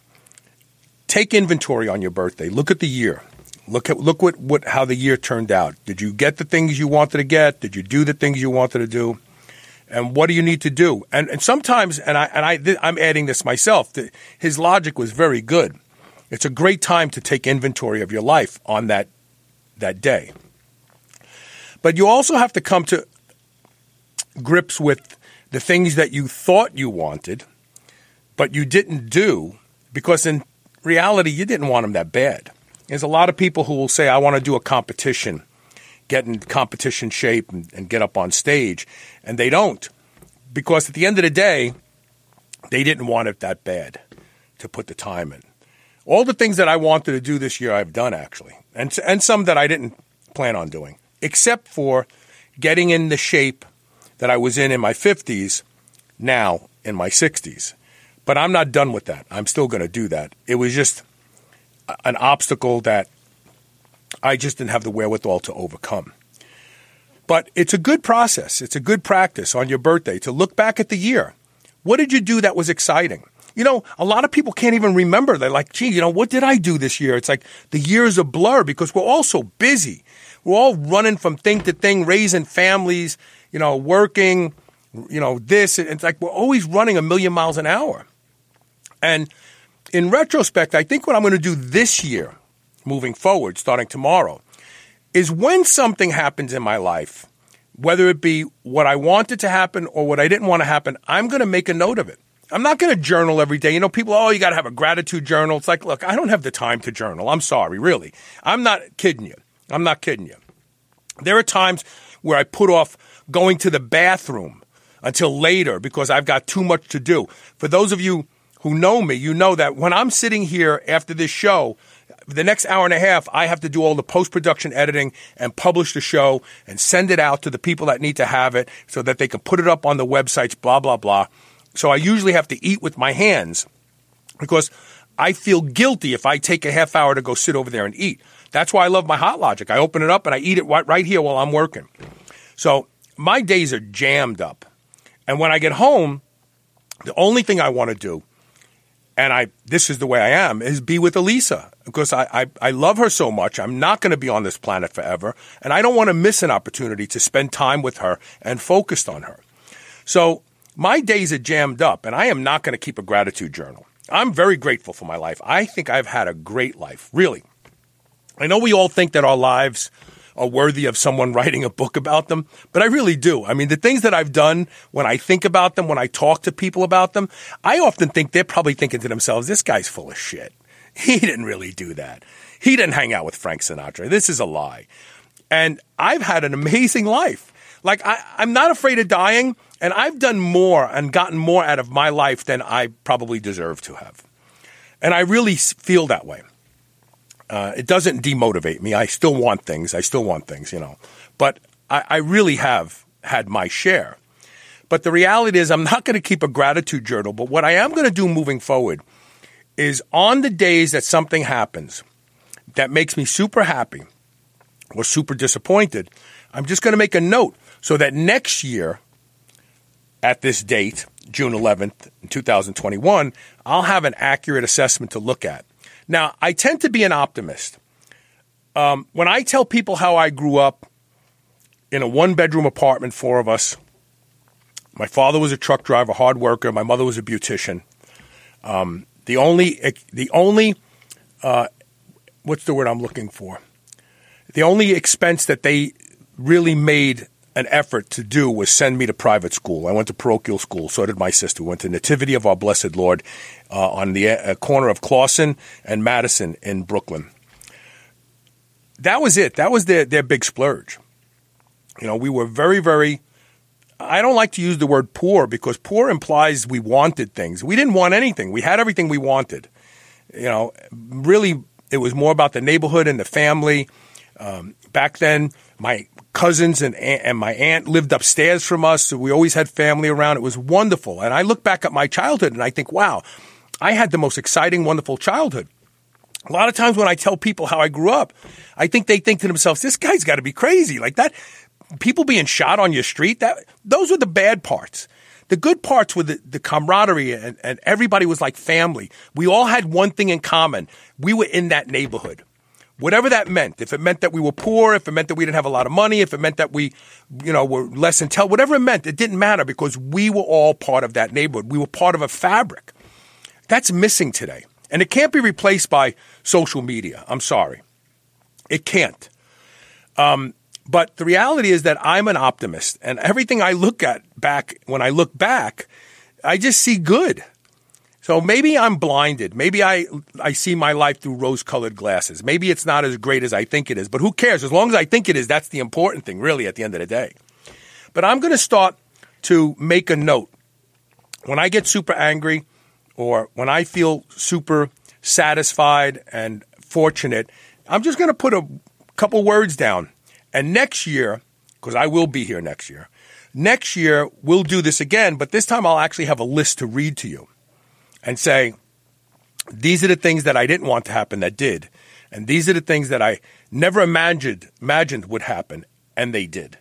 take inventory on your birthday. Look at the year. Look at look what, what how the year turned out. Did you get the things you wanted to get? Did you do the things you wanted to do? And what do you need to do? And and sometimes, and I and I I'm adding this myself. That his logic was very good. It's a great time to take inventory of your life on that that day. But you also have to come to grips with the things that you thought you wanted, but you didn't do because in reality you didn't want them that bad. There's a lot of people who will say, I want to do a competition, get in competition shape and, and get up on stage. And they don't. Because at the end of the day, they didn't want it that bad to put the time in. All the things that I wanted to do this year, I've done actually, and, and some that I didn't plan on doing, except for getting in the shape that I was in in my 50s, now in my 60s. But I'm not done with that. I'm still going to do that. It was just an obstacle that I just didn't have the wherewithal to overcome. But it's a good process. It's a good practice on your birthday to look back at the year. What did you do that was exciting? You know, a lot of people can't even remember. They're like, gee, you know, what did I do this year? It's like the year is a blur because we're all so busy. We're all running from thing to thing, raising families, you know, working, you know, this. It's like we're always running a million miles an hour. And in retrospect, I think what I'm going to do this year, moving forward, starting tomorrow, is when something happens in my life, whether it be what I wanted to happen or what I didn't want to happen, I'm going to make a note of it. I'm not going to journal every day. You know, people, oh, you got to have a gratitude journal. It's like, look, I don't have the time to journal. I'm sorry, really. I'm not kidding you. I'm not kidding you. There are times where I put off going to the bathroom until later because I've got too much to do. For those of you who know me, you know that when I'm sitting here after this show, the next hour and a half, I have to do all the post production editing and publish the show and send it out to the people that need to have it so that they can put it up on the websites, blah, blah, blah. So I usually have to eat with my hands because I feel guilty if I take a half hour to go sit over there and eat. That's why I love my Hot Logic. I open it up and I eat it right here while I'm working. So my days are jammed up. And when I get home, the only thing I want to do and I this is the way I am is be with Elisa because I, I, I love her so much. I'm not going to be on this planet forever, and I don't want to miss an opportunity to spend time with her and focused on her. So my days are jammed up, and I am not going to keep a gratitude journal. I'm very grateful for my life. I think I've had a great life, really. I know we all think that our lives are worthy of someone writing a book about them, but I really do. I mean, the things that I've done when I think about them, when I talk to people about them, I often think they're probably thinking to themselves, this guy's full of shit. He didn't really do that. He didn't hang out with Frank Sinatra. This is a lie. And I've had an amazing life. Like, I, I'm not afraid of dying, and I've done more and gotten more out of my life than I probably deserve to have. And I really feel that way. Uh, it doesn't demotivate me. I still want things. I still want things, you know. But I, I really have had my share. But the reality is, I'm not going to keep a gratitude journal. But what I am going to do moving forward is on the days that something happens that makes me super happy or super disappointed, I'm just going to make a note so that next year at this date, June 11th, 2021, I'll have an accurate assessment to look at. Now, I tend to be an optimist. Um, when I tell people how I grew up in a one bedroom apartment, four of us, my father was a truck driver, hard worker. My mother was a beautician. Um, the only, the only, uh, what's the word I'm looking for? The only expense that they really made an effort to do was send me to private school. I went to parochial school. So did my sister. We went to Nativity of Our Blessed Lord uh, on the uh, corner of Classon and Madison in Brooklyn. That was it. That was their, their big splurge. You know, we were very, very. I don't like to use the word poor because poor implies we wanted things. We didn't want anything. We had everything we wanted. You know, really, it was more about the neighborhood and the family. Um, back then, my cousins and and my aunt lived upstairs from us, so we always had family around. It was wonderful. And I look back at my childhood and I think, wow, I had the most exciting, wonderful childhood. A lot of times when I tell people how I grew up, I think they think to themselves, this guy's got to be crazy. Like that, people being shot on your street, that those were the bad parts. The good parts were the, the camaraderie and, and everybody was like family. We all had one thing in common. We were in that neighborhood. Whatever that meant. If it meant that we were poor, if it meant that we didn't have a lot of money, if it meant that we, you know, were less intelligent, whatever it meant, it didn't matter because we were all part of that neighborhood. We were part of a fabric. That's missing today. And it can't be replaced by social media. I'm sorry. It can't. Um, but the reality is that I'm an optimist, and everything I look at back, when I look back, I just see good. So maybe I'm blinded. Maybe I, I see my life through rose colored glasses. Maybe it's not as great as I think it is, but who cares? As long as I think it is, that's the important thing, really, at the end of the day. But I'm going to start to make a note. When I get super angry or when I feel super satisfied and fortunate, I'm just going to put a couple words down. And next year, because I will be here next year, next year we'll do this again, but this time I'll actually have a list to read to you and say, these are the things that I didn't want to happen that did. And these are the things that I never imagined imagined would happen, and they did.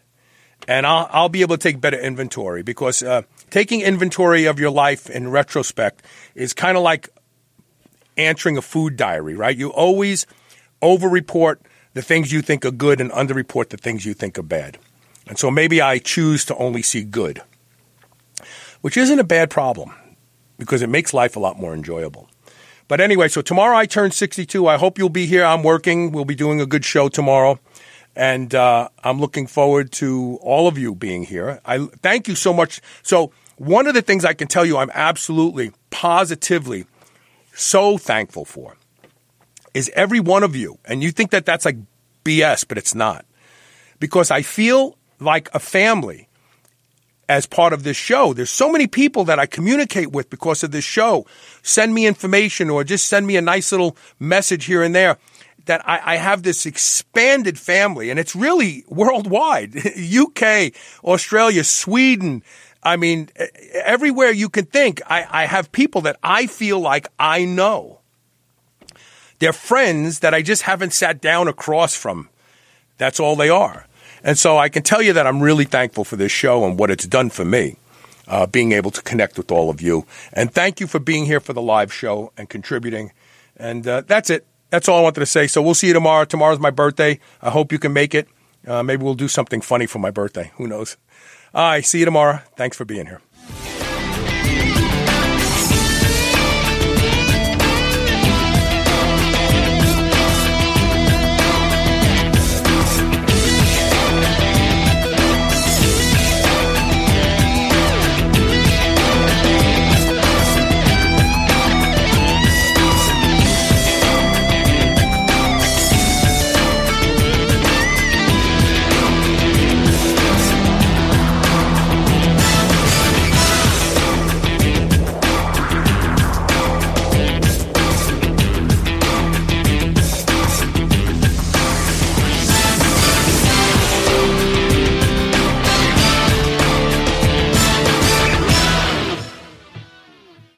And I'll, I'll be able to take better inventory because uh, taking inventory of your life in retrospect is kind of like answering a food diary, right? You always over-report the things you think are good and under-report the things you think are bad. And so maybe I choose to only see good, which isn't a bad problem because it makes life a lot more enjoyable. But anyway, so tomorrow I turn 62. I hope you'll be here. I'm working. We'll be doing a good show tomorrow. And uh, I'm looking forward to all of you being here. I thank you so much. So, one of the things I can tell you I'm absolutely, positively so thankful for is every one of you. And you think that that's like BS, but it's not. Because I feel like a family as part of this show. There's so many people that I communicate with because of this show. Send me information or just send me a nice little message here and there that I, I have this expanded family and it's really worldwide. UK, Australia, Sweden. I mean, everywhere you can think, I, I have people that I feel like I know. They're friends that I just haven't sat down across from. That's all they are. And so I can tell you that I'm really thankful for this show and what it's done for me, uh, being able to connect with all of you. And thank you for being here for the live show and contributing. And uh, that's it. That's all I wanted to say. So we'll see you tomorrow. Tomorrow's my birthday. I hope you can make it. Uh, maybe we'll do something funny for my birthday. Who knows? All right. See you tomorrow. Thanks for being here.